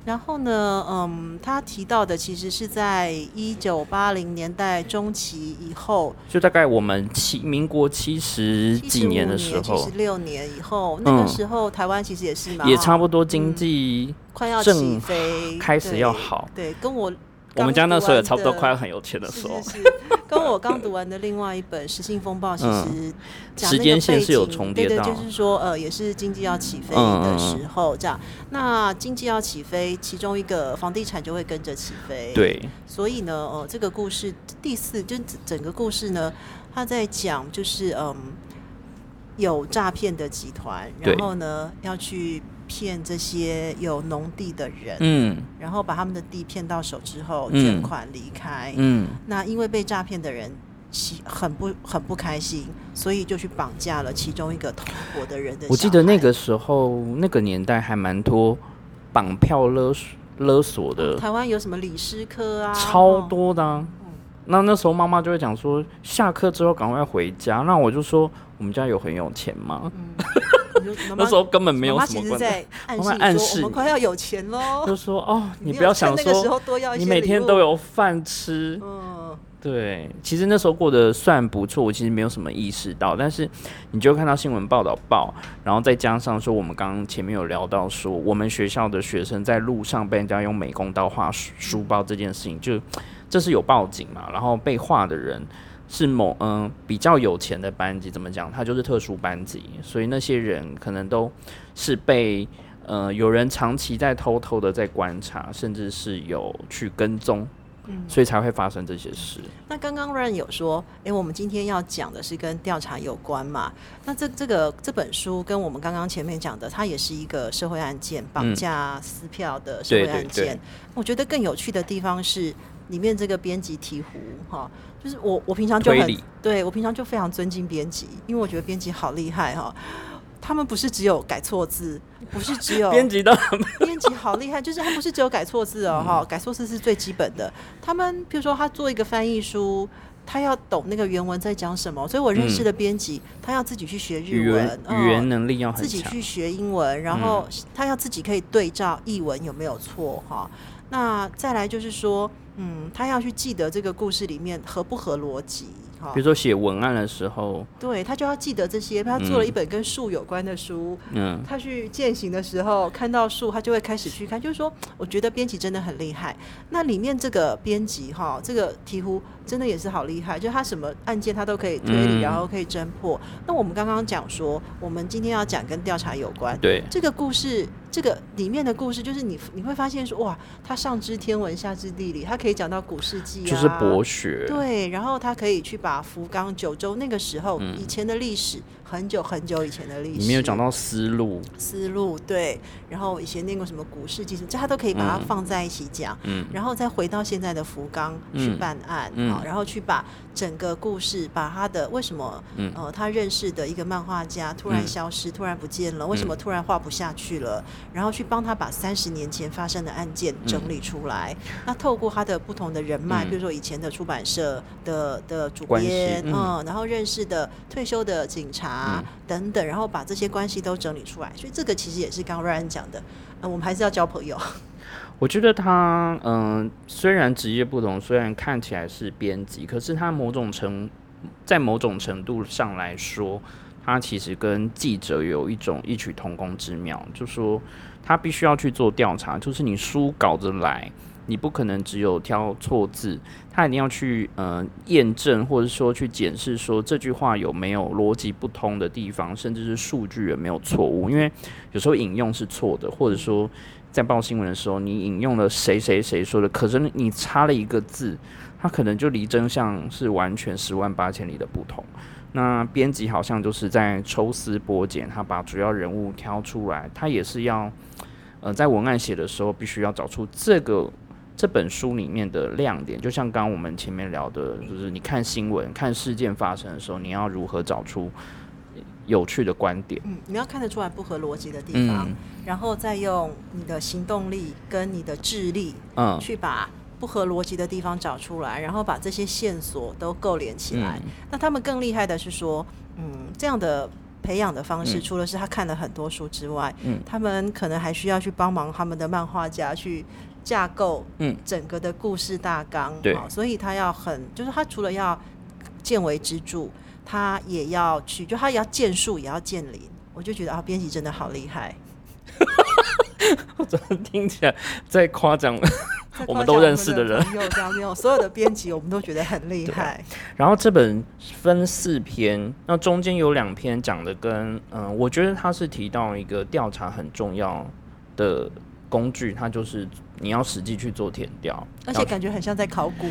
然后呢，嗯，他提到的其实是在一九八零年代中期以后，就大概我们七民国七十几年的时候七十，六年以后，那个嗯时候台湾其实也是嘛，也差不多多经济快要起飞，开始要好。对，跟我我们家那时候也差不多快要很有钱的时候，是是是，跟我刚读完的另外一本《实性风暴》，其实讲时间线是有景对对，重叠到就是说呃，也是经济要起飞嗯嗯的时候，这样。那经济要起飞，其中一个房地产就会跟着起飞。，对，所以呢，呃，这个故事第四，就整整个故事呢，他在讲就是嗯，有诈骗的集团，然后呢要去骗这些有农地的人。嗯然后把他们的地骗到手之后，嗯捐款离开。嗯，那因为被诈骗的人其很不很不开心，所以就去绑架了其中一个同伙的人的。我记得那个时候那个年代还蛮多绑票勒索勒索的，台湾有什么李师科啊，超哦。多的、啊。那那时候妈妈就会讲说，下课之后赶快回家。那我就说，我们家有很有钱吗？你就妈妈那时候根本没有什么关系，在暗妈妈示说暗示我们快要有钱喽。*laughs* 就说哦，*laughs* 你不要想说你每天都有饭吃，嗯，对，其实那时候过得算不错，我其实没有什么意识到，但是你就看到新闻报道报，然后再加上说我们刚刚前面有聊到说，我们学校的学生在路上被人家用美工刀划书书包这件事情，就这是有报警嘛，然后被划的人。是某嗯、比较有钱的班级，怎么讲？他就是特殊班级，所以那些人可能都是被呃有人长期在偷偷的在观察，甚至是有去跟踪，嗯所以才会发生这些事。那刚刚 Ryan 有说，诶，我们今天要讲的是跟调查有关嘛？那这这个这本书跟我们刚刚前面讲的，它也是一个社会案件，绑架撕票的社会案件。对我觉得更有趣的地方是，里面这个编辑鹈鹕哈，就是我我平常就很对我平常就非常尊敬编辑，因为我觉得编辑好厉害哈。他们不是只有改错字，不是只有 *laughs* 编辑的编辑好厉害，就是他不是只有改错字嗯哦，哈、改错字是最基本的。他们比如说他做一个翻译书，他要懂那个原文在讲什么，所以我认识的编辑，他要自己去学日文，语言嗯能力要很自己。去学英文，然后他要自己可以对照译文有没有错哈。那再来就是说，嗯，他要去记得这个故事里面合不合逻辑哈比如。说写文案的时候，对他就要记得这些。他做了一本跟树有关的书，嗯，他去践行的时候看到树，他就会开始去看。就是说，我觉得编辑真的很厉害。那里面这个编辑哈，这个鹈鹕真的也是好厉害，就他什么案件他都可以推理，嗯然后可以侦破。那我们刚刚讲说，我们今天要讲跟调查有关。对，这个故事，这个里面的故事，就是你你会发现说，哇，他上知天文，下知地理，他可以讲到古世纪啊，就是博学。对，然后他可以去把福冈、九州那个时候、嗯以前的历史很久很久以前的历史。里面有讲到思路，思路对，然后以前念过什么股市技术，这他都可以把它放在一起讲。嗯，然后再回到现在的福冈去办案啊，然后去把整个故事，把他的为什么呃他认识的一个漫画家突然消失，突然不见了，为什么突然画不下去了，然后去帮他把三十年前发生的案件整理出来。那透过他的不同的人脉，比如说以前的出版社的的主编，嗯，然后认识的退休的警察等等，然后把这些关系都整理出来。所以这个其实也是刚刚瑞安讲的，呃，我们还是要交朋友。*laughs* 我觉得他，嗯，虽然职业不同，虽然看起来是编辑，可是他某种程在某种程度上来说，他其实跟记者有一种异曲同工之妙，就说他必须要去做调查，就是你书稿子来。你不可能只有挑错字，他一定要去呃验证，或者说去检视，说这句话有没有逻辑不通的地方，甚至是数据有没有错误。因为有时候引用是错的，或者说在报新闻的时候，你引用了谁谁谁说的，可是你差了一个字，他可能就离真相是完全十万八千里的不同。那编辑好像就是在抽丝剥茧，他把主要人物挑出来，他也是要呃在文案写的时候，必须要找出这个。这本书里面的亮点，就像刚刚我们前面聊的，就是你看新闻、看事件发生的时候，你要如何找出有趣的观点？嗯，你要看得出来不合逻辑的地方，然后再用你的行动力跟你的智力，嗯，去把不合逻辑的地方找出来，然后把这些线索都构连起来。那他们更厉害的是说，嗯，这样的培养的方式，除了是他看了很多书之外，嗯，他们可能还需要去帮忙他们的漫画家去。架构，嗯，整个的故事大纲，对，所以他要很，就是他除了要见微知著，他也要去，就他也要见树，也要见林。我就觉得啊，编辑真的好厉害。*laughs* 我怎么听起来在夸奖我们都认识的人？没有这样，没有所有的编辑，我们都觉得很厉害。然后这本分四篇，那中间有两篇讲的跟，嗯，我觉得他是提到一个调查很重要的。工具，它就是你要实际去做填调，而且感觉很像在考古，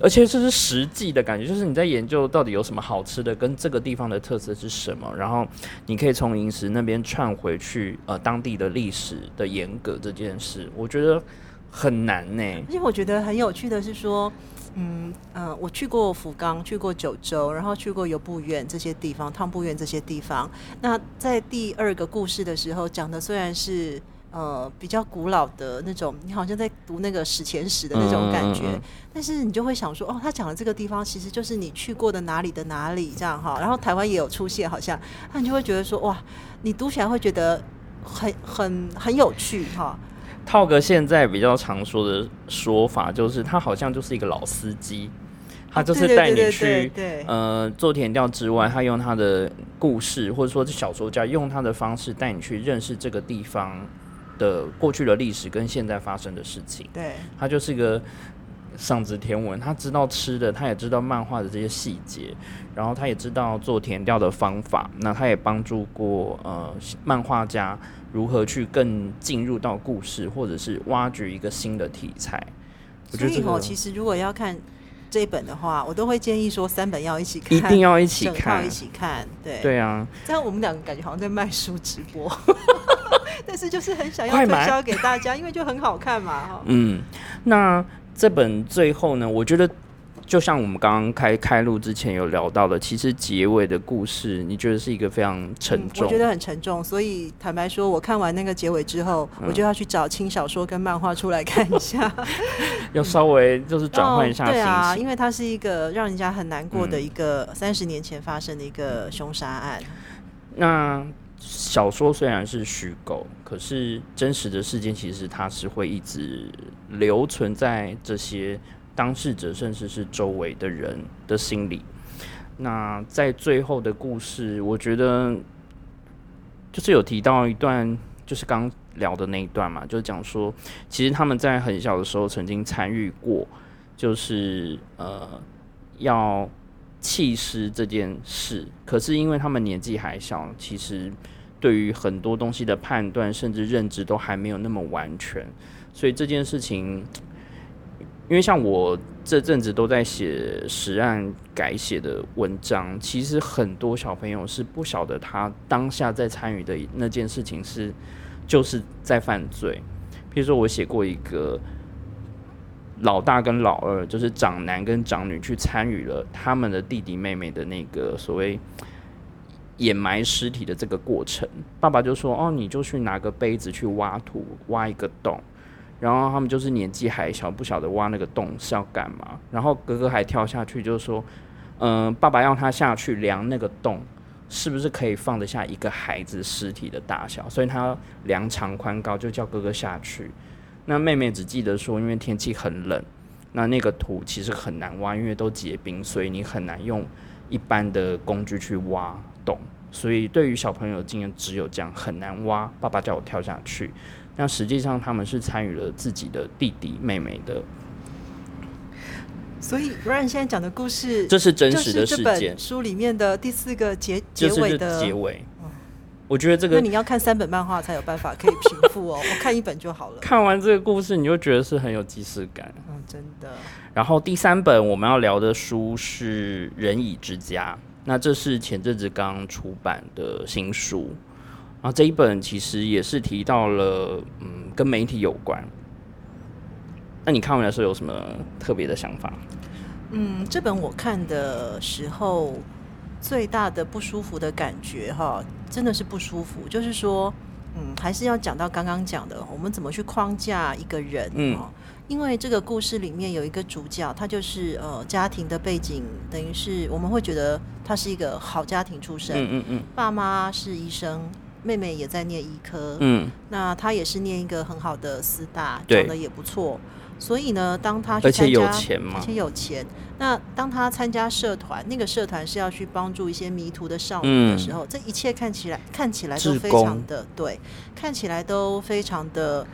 而且这是实际的感觉，就是你在研究到底有什么好吃的，跟这个地方的特色是什么，然后你可以从饮食那边串回去，呃，当地的历史的严格这件事，我觉得很难呢。而且我觉得很有趣的是说，嗯嗯，我去过福冈，去过九州，然后去过游步院这些地方，汤步院这些地方。那在第二个故事的时候讲的虽然是。呃，比较古老的那种，你好像在读那个史前史的那种感觉，但是你就会想说，哦，他讲的这个地方其实就是你去过的哪里的哪里这样哈，然后台湾也有出现，好像，那你就会觉得说，哇，你读起来会觉得很很很有趣哈。套哥现在比较常说的说法，就是他好像就是一个老司机，他就是带你去，呃，做填调之外，他用他的故事或者说小说家用他的方式带你去认识这个地方。的过去的历史跟现在发生的事情，对，他就是一个上知天文，他知道吃的，他也知道漫画的这些细节，然后他也知道做填调的方法，那他也帮助过呃漫画家如何去更进入到故事，或者是挖掘一个新的题材。所以哦，其实如果要看这一本的话，我都会建议说三本要一起看，一定要一起看，一起看，对，对啊，这样我们两个感觉好像在卖书直播。*laughs* 但是就是很想要推销给大家，因为就很好看嘛，哈。嗯，那这本最后呢，我觉得就像我们刚刚开开录之前有聊到的，其实结尾的故事，你觉得是一个非常沉重？我觉得很沉重，所以坦白说，我看完那个结尾之后，我就要去找轻小说跟漫画出来看一下，*laughs* 要稍微就是转换一下。对啊，因为它是一个让人家很难过的一个三十年前发生的一个凶杀案。那。小说虽然是虚构，可是真实的事件其实它是会一直留存在这些当事者，甚至是周围的人的心理。那在最后的故事，我觉得就是有提到一段，就是刚聊的那一段嘛，就是讲说，其实他们在很小的时候曾经参与过，就是呃要弃尸这件事，可是因为他们年纪还小，其实。对于很多东西的判断，甚至认知都还没有那么完全，所以这件事情，因为像我这阵子都在写实案改写的文章，其实很多小朋友是不晓得他当下在参与的那件事情是就是在犯罪。譬如说我写过一个老大跟老二，就是长男跟长女去参与了他们的弟弟妹妹的那个所谓掩埋尸体的这个过程。爸爸就说：“哦，你就去拿个杯子去挖土，挖一个洞。”然后他们就是年纪还小，不晓得挖那个洞是要干嘛。然后哥哥还跳下去，就是说：“嗯，爸爸让他下去量那个洞，是不是可以放得下一个孩子尸体的大小？所以他量长宽高，就叫哥哥下去。那妹妹只记得说，因为天气很冷，那那个土其实很难挖，因为都结冰，所以你很难用一般的工具去挖洞。所以对于小朋友经验，只有这样很难挖。爸爸叫我跳下去。”那实际上他们是参与了自己的弟弟妹妹的，所以 Ryan 现在讲的故事，这是真实的事件。书里面的第四个结结尾的结尾，我觉得这个那你要看三本漫画才有办法可以平复哦，*laughs* 我看一本就好了。看完这个故事，你就觉得是很有即视感。嗯，真的。然后第三本我们要聊的书是《人蚁之家》，那这是前阵子刚出版的新书。然后这一本其实也是提到了，嗯，跟媒体有关。那你看完的时候有什么特别的想法？嗯，这本我看的时候最大的不舒服的感觉，哈，真的是不舒服。就是说，嗯，还是要讲到刚刚讲的，我们怎么去框架一个人，嗯，因为这个故事里面有一个主角，他就是呃，家庭的背景等于是我们会觉得他是一个好家庭出身，嗯嗯嗯，爸妈是医生。妹妹也在念医科，嗯，那她也是念一个很好的师大，长得也不错。所以呢，当她而且有钱而且有钱。那当她参加社团，那个社团是要去帮助一些迷途的少女的时候，这一切看起来看起来都非常的对，看起来都非常的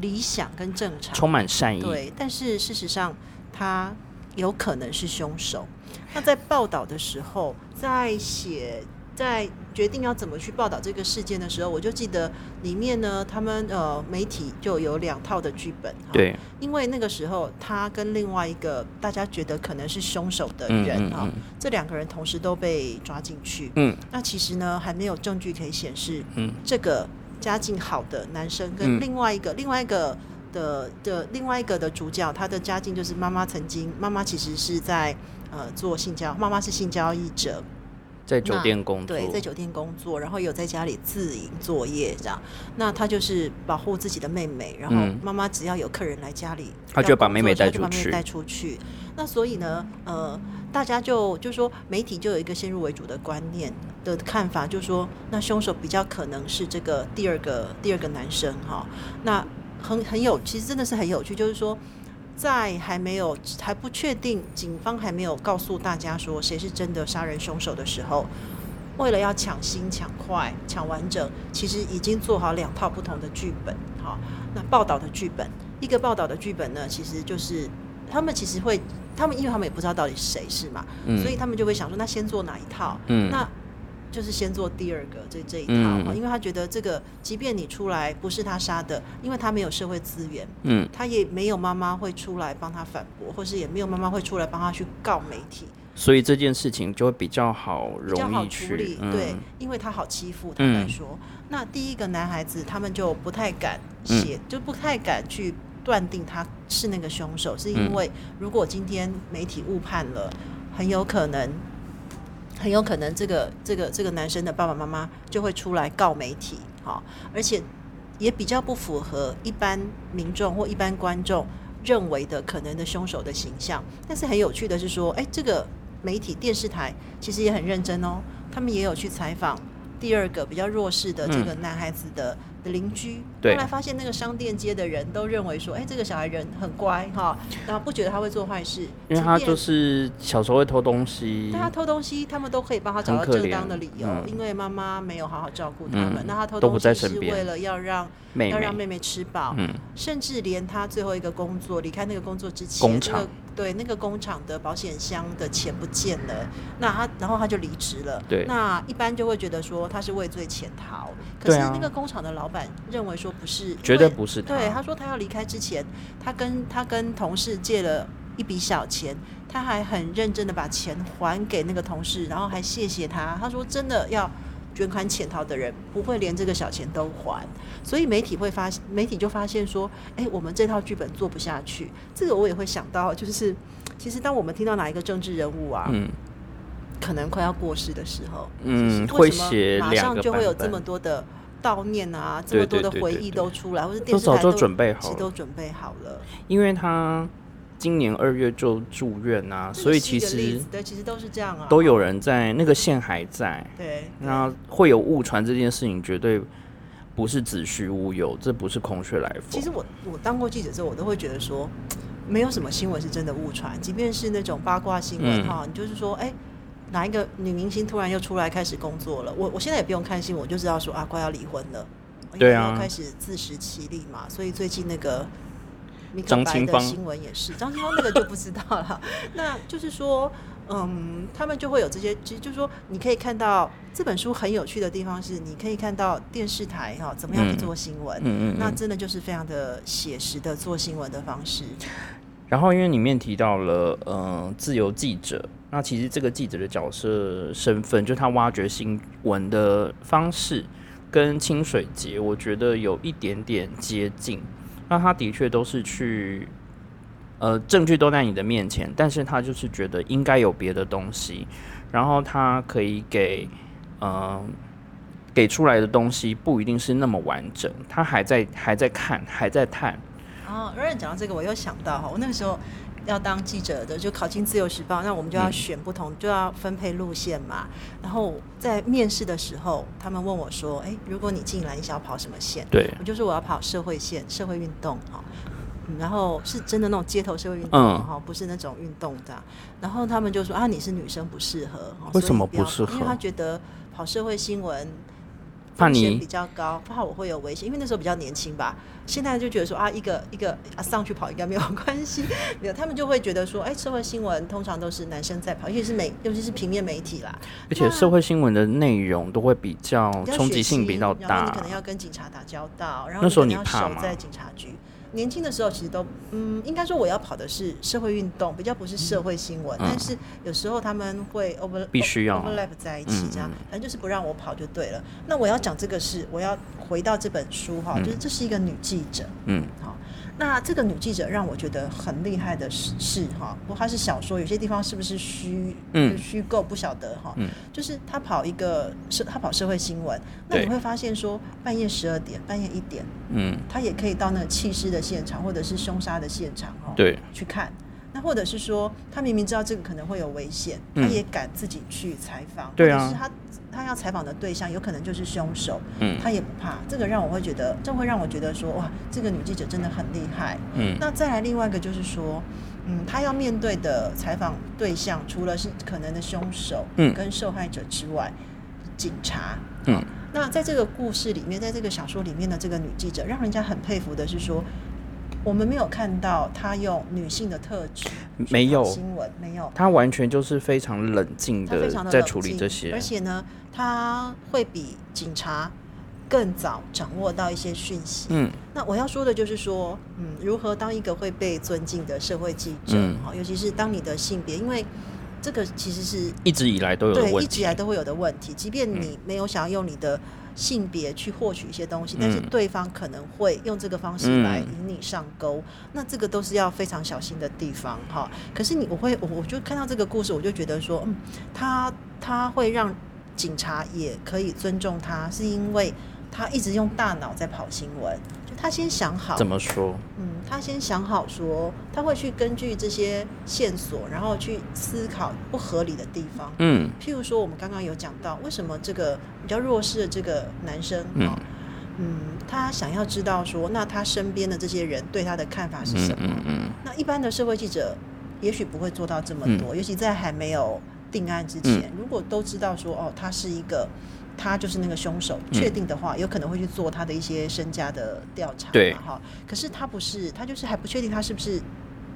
理想跟正常，充满善意。对，但是事实上，他有可能是凶手。那在报道的时候，在写。在决定要怎么去报道这个事件的时候，我就记得里面呢，他们呃媒体就有两套的剧本。对，因为那个时候他跟另外一个大家觉得可能是凶手的人啊，这两个人同时都被抓进去。嗯，那其实呢还没有证据可以显示，嗯，这个家境好的男生跟另外一个另外一个的的另外一个的主角，他的家境就是妈妈曾经妈妈其实是在呃做性交，妈妈是性交易者。在酒店工作，对，在酒店工作，然后有在家里自营作业这样。那他就是保护自己的妹妹，然后妈妈只要有客人来家里，他就把妹妹带出去。带出去。那所以呢，呃，大家就就说媒体就有一个先入为主的观念的看法，就说那凶手比较可能是这个第二个第二个男生哈。那很很有，其实真的是很有趣，就是说。在还没有还不确定，警方还没有告诉大家说谁是真的杀人凶手的时候，为了要抢新、抢快、抢完整，其实已经做好两套不同的剧本。好，那报道的剧本，一个报道的剧本呢，其实就是他们其实会，他们因为他们也不知道到底谁是嘛，所以他们就会想说，那先做哪一套？嗯，那。就是先做第二个这这一套嘛，因为他觉得这个，即便你出来不是他杀的，因为他没有社会资源，嗯，他也没有妈妈会出来帮他反驳，或是也没有妈妈会出来帮他去告媒体，所以这件事情就会比较好容易处理，对，因为他好欺负，他来说，那第一个男孩子他们就不太敢写，就不太敢去断定他是那个凶手，是因为如果今天媒体误判了，很有可能。很有可能，这个这个这个男生的爸爸妈妈就会出来告媒体，好，而且也比较不符合一般民众或一般观众认为的可能的凶手的形象。但是很有趣的是说，哎，这个媒体电视台其实也很认真哦，他们也有去采访第二个比较弱势的这个男孩子的。的邻居。后来发现，那个商店街的人都认为说：“哎，这个小孩人很乖哈，然后不觉得他会做坏事，因为他就是小时候会偷东西。但他偷东西，他们都可以帮他找到正当的理由，因为妈妈没有好好照顾他们。那他偷东西是为了要让要让妹妹吃饱，甚至连他最后一个工作离开那个工作之前，工厂。”对，那个工厂的保险箱的钱不见了，那他然后他就离职了。对，那一般就会觉得说他是畏罪潜逃。可是那个工厂的老板认为说不是，绝对不是。对，他说他要离开之前，他跟他跟同事借了一笔小钱，他还很认真的把钱还给那个同事，然后还谢谢他。他说真的要捐款潜逃的人不会连这个小钱都还，所以媒体会发媒体就发现说，哎，我们这套剧本做不下去。这个我也会想到，就是其实当我们听到哪一个政治人物啊，嗯，可能快要过世的时候，嗯，会写马上就会有这么多的。悼念啊，这么多的回忆都出来，或者电视台都准备好，都准备好了。因为他今年二月就住院啊，所以其实对，其实都是这样啊，都有人在那个线还在。对，那会有误传这件事情，绝对不是子虚乌有，这不是空穴来风。其实我我当过记者之后，我都会觉得说，没有什么新闻是真的误传，即便是那种八卦新闻哈，你就是说，哎。哪一个女明星突然又出来开始工作了？我我现在也不用看新闻，我就知道说啊，快要离婚了，对啊，开始自食其力嘛。所以最近那个张清芳的新闻也是，张清芳那个就不知道了。*laughs* 那就是说，嗯，他们就会有这些，其实就是说，你可以看到这本书很有趣的地方是，你可以看到电视台哈怎么样去做新闻，嗯嗯，那真的就是非常的写实的做新闻的方式。然后因为里面提到了，嗯，自由记者。那其实这个记者的角色身份，就他挖掘新闻的方式，跟清水节我觉得有一点点接近。那他的确都是去，呃，证据都在你的面前，但是他就是觉得应该有别的东西，然后他可以给，嗯，给出来的东西不一定是那么完整，他还在还在看，还在探。哦，而且讲到这个，我又想到哈，我那个时候。要当记者的就考进自由时报，那我们就要选不同，就要分配路线嘛。然后在面试的时候，他们问我说：“哎，如果你进来，你想要跑什么线？”对，我就说我要跑社会线，社会运动哈。然后是真的那种街头社会运动哈，不是那种运动的。然后他们就说：“啊，你是女生不适合。”为什么不适合？因为他觉得跑社会新闻。风险比较高，怕我会有危险，因为那时候比较年轻吧。现在就觉得说啊，一个一个啊上去跑应该没有关系，*laughs* 没有，他们就会觉得说，哎，社会新闻通常都是男生在跑，尤其是媒，尤其是平面媒体啦。而且社会新闻的内容都会比较冲击性比较大，你可能要跟警察打交道，然后那时候你怕守在警察局。年轻的时候其实都嗯，应该说我要跑的是社会运动，比较不是社会新闻。但是有时候他们会 over 必须要 overlap 在一起，这样反正就是不让我跑就对了。那我要讲这个是我要回到这本书哈，就是这是一个女记者，嗯，好。那这个女记者让我觉得很厉害的是是哈，不过她是小说，有些地方是不是虚嗯。虚构不晓得哈，嗯，就是她跑一个社，她跑社会新闻，那你会发现说半夜十二点、半夜一点，嗯，她也可以到那个弃尸的现场或者是凶杀的现场哈，对，去看。那或者是说，他明明知道这个可能会有危险，他也敢自己去采访，对啊，是他他要采访的对象有可能就是凶手，嗯，他也不怕，这个让我会觉得，这会让我觉得说，哇，这个女记者真的很厉害，嗯。那再来另外一个就是说，嗯，她要面对的采访对象，除了是可能的凶手，嗯，跟受害者之外，警察，嗯。那在这个故事里面，在这个小说里面的这个女记者，让人家很佩服的是说。我们没有看到他用女性的特质，没有。新闻，没有，他完全就是非常冷静的在处理这些，而且呢，他会比警察更早掌握到一些讯息。嗯，那我要说的就是说，嗯，如何当一个会被尊敬的社会记者，好，尤其是当你的性别，因为这个其实是一直以来都有对，一直以来都会有的问题，即便你没有想要用你的。性别去获取一些东西，但是对方可能会用这个方式来引你上钩，那这个都是要非常小心的地方哈。可是你我会我我就看到这个故事，我就觉得说，嗯，他他会让警察也可以尊重他，是因为他一直用大脑在跑新闻。他先想好怎么说？嗯，他先想好说，他会去根据这些线索，然后去思考不合理的地方。嗯，譬如说，我们刚刚有讲到，为什么这个比较弱势的这个男生啊，嗯，他想要知道说，那他身边的这些人对他的看法是什么？嗯嗯。那一般的社会记者也许不会做到这么多，尤其在还没有定案之前，如果都知道说，哦，他是一个。他就是那个凶手，确定的话，有可能会去做他的一些身家的调查，对，哈。可是他不是，他就是还不确定他是不是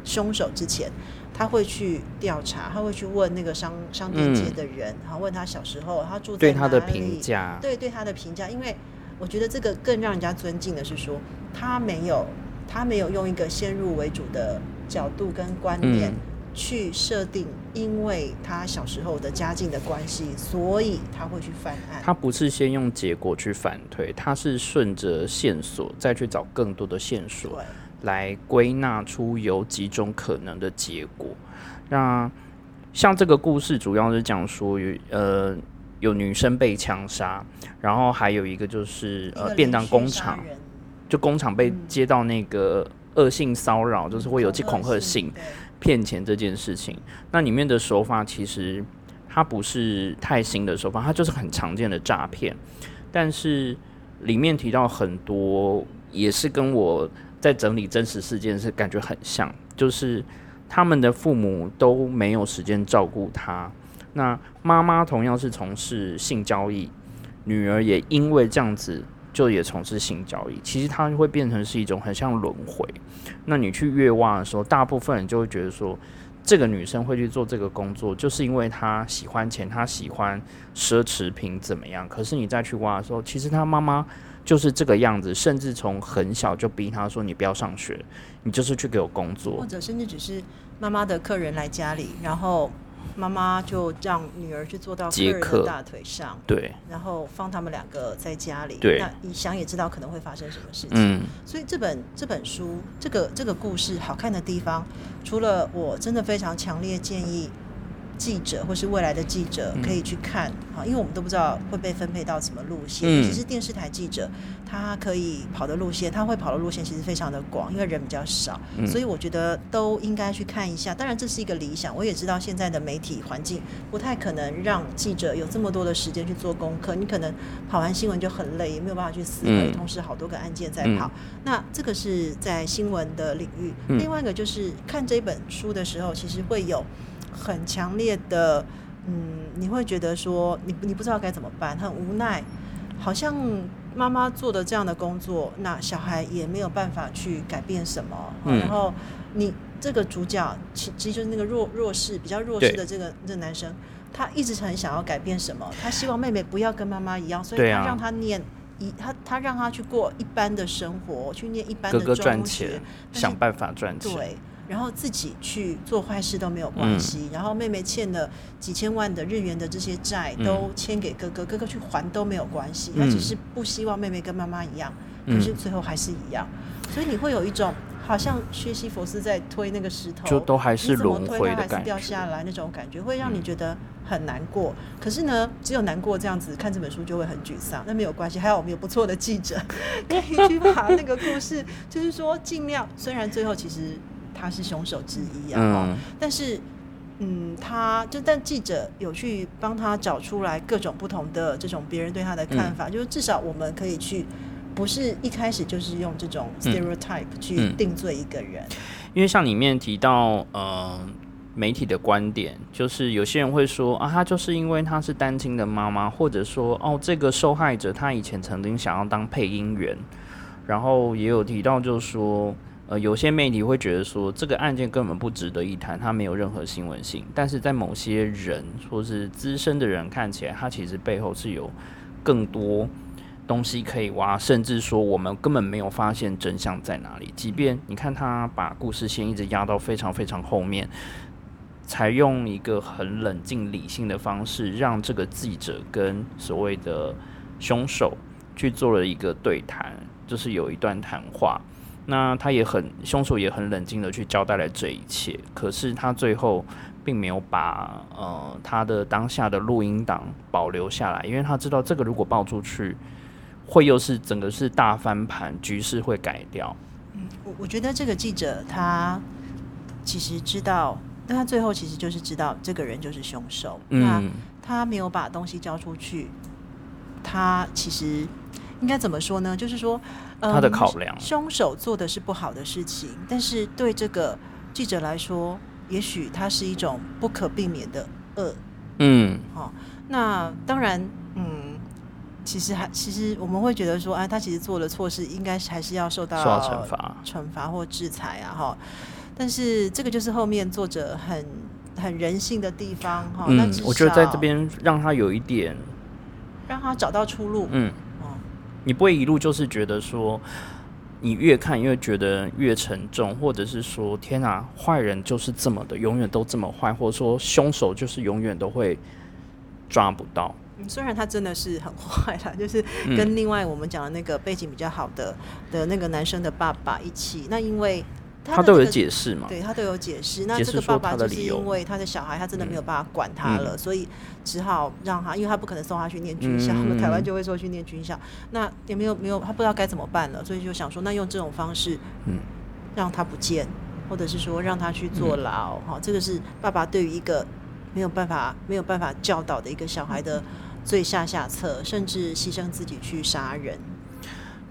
凶手之前，他会去调查，他会去问那个商商店街的人，然后问他小时候他住在哪里，对对他的评价。因为我觉得这个更让人家尊敬的是说，他没有他没有用一个先入为主的角度跟观念去设定，因为他小时候的家境的关系，所以他会去犯案。他不是先用结果去反推，他是顺着线索再去找更多的线索，来归纳出有几种可能的结果。那像这个故事，主要是讲说，呃，有女生被枪杀，然后还有一个就是呃，便当工厂，就工厂被接到那个。恶性骚扰就是会有寄恐吓信、骗钱这件事情。那里面的手法其实它不是太新的手法，它就是很常见的诈骗。但是里面提到很多，也是跟我在整理真实事件是感觉很像，就是他们的父母都没有时间照顾他。那妈妈同样是从事性交易，女儿也因为这样子。就也从事性交易，其实它会变成是一种很像轮回。那你去越挖的时候，大部分人就会觉得说，这个女生会去做这个工作，就是因为她喜欢钱，她喜欢奢侈品怎么样？可是你再去挖的时候，其实她妈妈就是这个样子，甚至从很小就逼她说：“你不要上学，你就是去给我工作。”或者甚至只是妈妈的客人来家里，然后。妈妈就让女儿去坐到客人的大腿上，对，然后放他们两个在家里。对，那你想也知道可能会发生什么事情。嗯，所以这本这本书，这个这个故事好看的地方，除了我真的非常强烈建议。记者或是未来的记者可以去看啊，因为我们都不知道会被分配到什么路线。其实电视台记者他可以跑的路线，他会跑的路线其实非常的广，因为人比较少，所以我觉得都应该去看一下。当然这是一个理想，我也知道现在的媒体环境不太可能让记者有这么多的时间去做功课。你可能跑完新闻就很累，也没有办法去思考，同时好多个案件在跑。那这个是在新闻的领域。另外一个就是看这本书的时候，其实会有。很强烈的，嗯，你会觉得说，你你不知道该怎么办，很无奈，好像妈妈做的这样的工作，那小孩也没有办法去改变什么。然后你这个主角，其其实就是那个弱弱势、比较弱势的这个这男生，他一直很想要改变什么，他希望妹妹不要跟妈妈一样，所以他让他念一，他他让他去过一般的生活，去念一般的中学，想办法赚钱。对。然后自己去做坏事都没有关系，然后妹妹欠了几千万的日元的这些债都签给哥哥，哥哥去还都没有关系。他只是不希望妹妹跟妈妈一样，可是最后还是一样。所以你会有一种好像薛西佛斯在推那个石头，就都还是轮回的感觉，掉下来那种感觉，会让你觉得很难过。可是呢，只有难过这样子看这本书就会很沮丧。那没有关系，还有我们有不错的记者 *laughs* 可以去把那个故事，就是说尽量，虽然最后其实。他是凶手之一啊，但是，嗯，他就但记者有去帮他找出来各种不同的这种别人对他的看法，就是至少我们可以去，不是一开始就是用这种 stereotype 去定罪一个人。因为像里面提到，呃，媒体的观点，就是有些人会说啊，他就是因为他是单亲的妈妈，或者说哦，这个受害者他以前曾经想要当配音员，然后也有提到就是说。呃，有些媒体会觉得说这个案件根本不值得一谈，它没有任何新闻性。但是在某些人或是资深的人看起来，它其实背后是有更多东西可以挖，甚至说我们根本没有发现真相在哪里。即便你看他把故事线一直压到非常非常后面，才用一个很冷静理性的方式，让这个记者跟所谓的凶手去做了一个对谈，就是有一段谈话。那他也很，凶手也很冷静的去交代了这一切，可是他最后并没有把呃他的当下的录音档保留下来，因为他知道这个如果爆出去，会又是整个是大翻盘，局势会改掉。嗯，我我觉得这个记者他其实知道，但他最后其实就是知道这个人就是凶手。嗯，他没有把东西交出去，他其实应该怎么说呢？就是说。他的考量，凶手做的是不好的事情，但是对这个记者来说，也许他是一种不可避免的恶。嗯，好，那当然，嗯，其实还其实我们会觉得说，啊，他其实做了错事，应该还是要受到惩罚、惩罚或制裁啊，哈。但是这个就是后面作者很很人性的地方，哈。嗯，我觉得在这边让他有一点，让他找到出路。嗯。你不会一路就是觉得说，你越看越觉得越沉重，或者是说天哪，坏人就是这么的，永远都这么坏，或者说凶手就是永远都会抓不到。虽然他真的是很坏啦，*laughs* 就是跟另外我们讲的那个背景比较好的的那个男生的爸爸一起，那因为。他都有解释嘛？对他都有解释。那这个爸爸就是因为他的小孩，他真的没有办法管他了，所以只好让他，因为他不可能送他去念军校，我们 *laughs* 台湾就会说去念军校。那也没有没有，他不知道该怎么办了，所以就想说，那用这种方式，嗯，让他不见，或者是说让他去坐牢。哈，这个是爸爸对于一个没有办法没有办法教导的一个小孩的最下下策，甚至牺牲自己去杀人。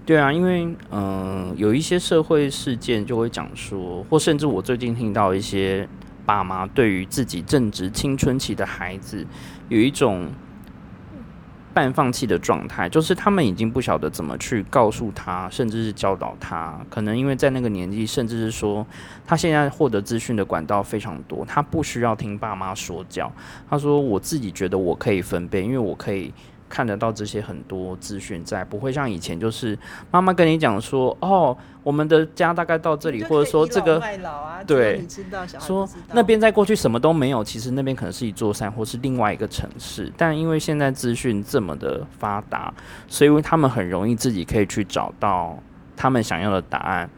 对啊，因为嗯，有一些社会事件就会讲说，或甚至我最近听到一些爸妈对于自己正值青春期的孩子有一种半放弃的状态，就是他们已经不晓得怎么去告诉他，甚至是教导他。可能因为在那个年纪，甚至是说他现在获得资讯的管道非常多，他不需要听爸妈说教。他说：“我自己觉得我可以分辨，因为我可以。”看得到这些很多资讯在，不会像以前就是妈妈跟你讲说，哦，我们的家大概到这里，或者说这个对，说那边在过去什么都没有，其实那边可能是一座山或是另外一个城市，但因为现在资讯这么的发达，所以他们很容易自己可以去找到他们想要的答案，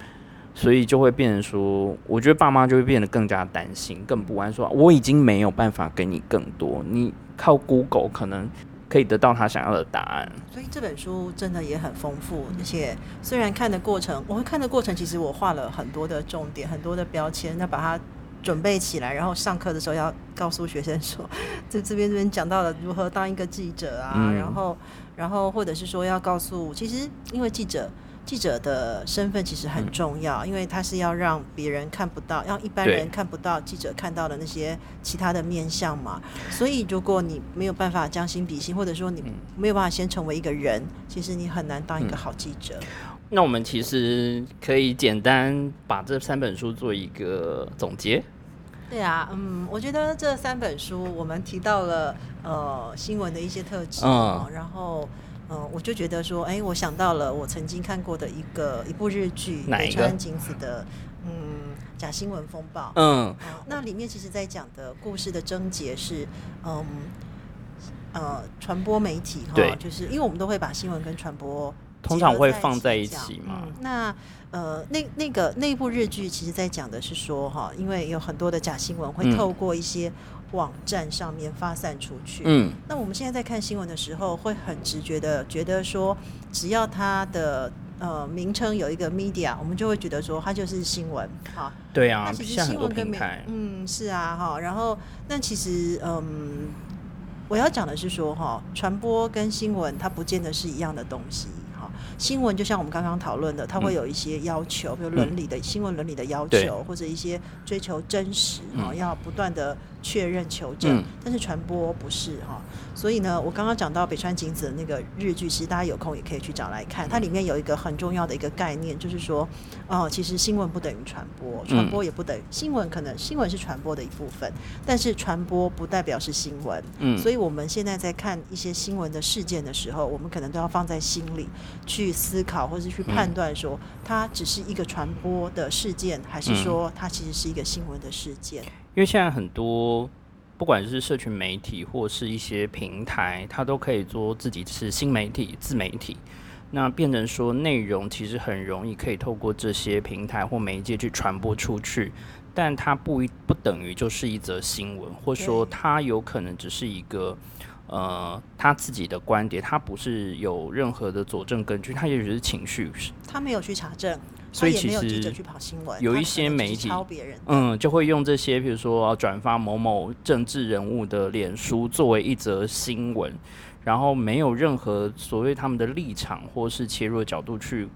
所以就会变成说，我觉得爸妈就会变得更加担心，更不安，说我已经没有办法给你更多，你靠 Google 可能。可以得到他想要的答案，所以这本书真的也很丰富。而且虽然看的过程，我会看的过程，其实我画了很多的重点，很多的标签，那把它准备起来，然后上课的时候要告诉学生说，在 *laughs* 这边这边讲到了如何当一个记者啊，然后然后或者是说要告诉，其实因为记者。记者的身份其实很重要，因为他是要让别人看不到，让一般人看不到记者看到的那些其他的面相嘛。所以，如果你没有办法将心比心，或者说你没有办法先成为一个人，其实你很难当一个好记者。那我们其实可以简单把这三本书做一个总结。对啊，嗯，我觉得这三本书我们提到了呃新闻的一些特质，嗯，然后。嗯，我就觉得说，哎，我想到了我曾经看过的一个一部日剧，北川景子的，嗯，假新闻风暴。嗯，那里面其实在讲的故事的症结是，嗯，呃，传播媒体哈，就是因为我们都会把新闻跟传播通常会放在一起嘛。那呃，那那个那部日剧其实在讲的是说，哈，因为有很多的假新闻会透过一些。网站上面发散出去。嗯，那我们现在在看新闻的时候，会很直觉的觉得说，只要它的呃名称有一个 media，我们就会觉得说它就是新闻。哈，对啊，其实新闻跟台，嗯，是啊，哈。然后，那其实嗯，我要讲的是说，哈，传播跟新闻它不见得是一样的东西。新闻就像我们刚刚讨论的，它会有一些要求，比如伦理的新闻伦理的要求，或者一些追求真实啊，要不断的确认求证。但是传播不是哈，所以呢，我刚刚讲到北川景子的那个日剧，其实大家有空也可以去找来看。它里面有一个很重要的一个概念，就是说，哦，其实新闻不等于传播，传播也不等于新闻，可能新闻是传播的一部分，但是传播不代表是新闻。嗯，所以我们现在在看一些新闻的事件的时候，我们可能都要放在心里去。去思考，或是去判断，说它只是一个传播的事件，还是说它其实是一个新闻的事件？因为现在很多，不管是社群媒体或是一些平台，它都可以做自己是新媒体、自媒体，那变成说内容其实很容易可以透过这些平台或媒介去传播出去，但它不不等于就是一则新闻，或说它有可能只是一个。呃，他自己的观点，他不是有任何的佐证根据，他也许是情绪，他没有去查证，所以其实去跑新闻，有一些媒体抄别人，嗯，就会用这些，比如说转发某某政治人物的脸书作为一则新闻，然后没有任何所谓他们的立场或是切入的角度去。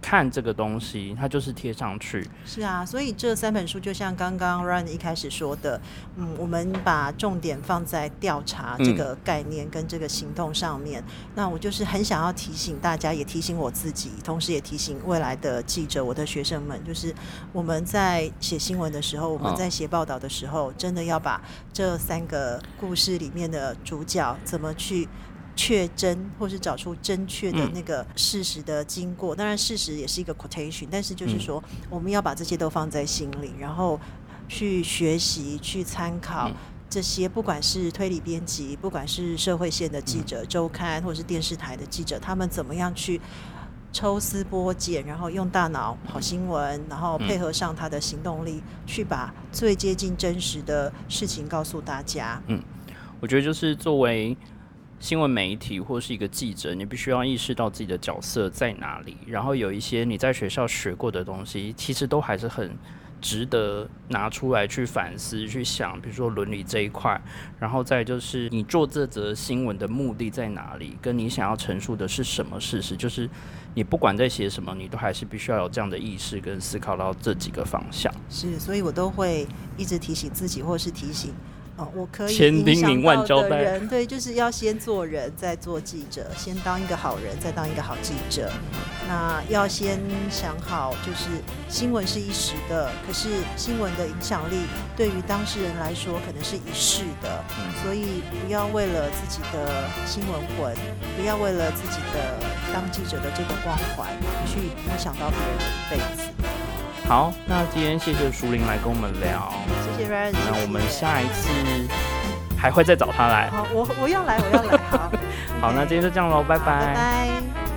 看这个东西，它就是贴上去。是啊，所以这三本书就像刚刚 Run 一开始说的，嗯，我们把重点放在调查这个概念跟这个行动上面。那我就是很想要提醒大家，也提醒我自己，同时也提醒未来的记者、我的学生们，就是我们在写新闻的时候，我们在写报道的时候，真的要把这三个故事里面的主角怎么去。确真，或是找出正确的那个事实的经过。当然，事实也是一个 quotation，但是就是说，我们要把这些都放在心里，然后去学习、去参考这些，不管是推理编辑，不管是社会线的记者、周刊或者是电视台的记者，他们怎么样去抽丝剥茧，然后用大脑跑新闻，然后配合上他的行动力，去把最接近真实的事情告诉大家。嗯，我觉得就是作为。新闻媒体或是一个记者，你必须要意识到自己的角色在哪里，然后有一些你在学校学过的东西，其实都还是很值得拿出来去反思、去想。比如说伦理这一块，然后再就是你做这则新闻的目的在哪里，跟你想要陈述的是什么事实，就是你不管在写什么，你都还是必须要有这样的意识跟思考到这几个方向。是，所以我都会一直提醒自己，或是提醒。我可以影响到的人，对，就是要先做人，再做记者，先当一个好人，再当一个好记者。那要先想好，就是新闻是一时的，可是新闻的影响力对于当事人来说可能是一世的，所以不要为了自己的新闻魂，不要为了自己的当记者的这个光环，去影响到别人的一辈子。好，那今天谢谢淑玲来跟我们聊，谢谢 Ryan。那我们下一次还会再找他来。好，我我要来，我要来。好，*laughs* 好，那今天就这样喽，拜拜。拜拜。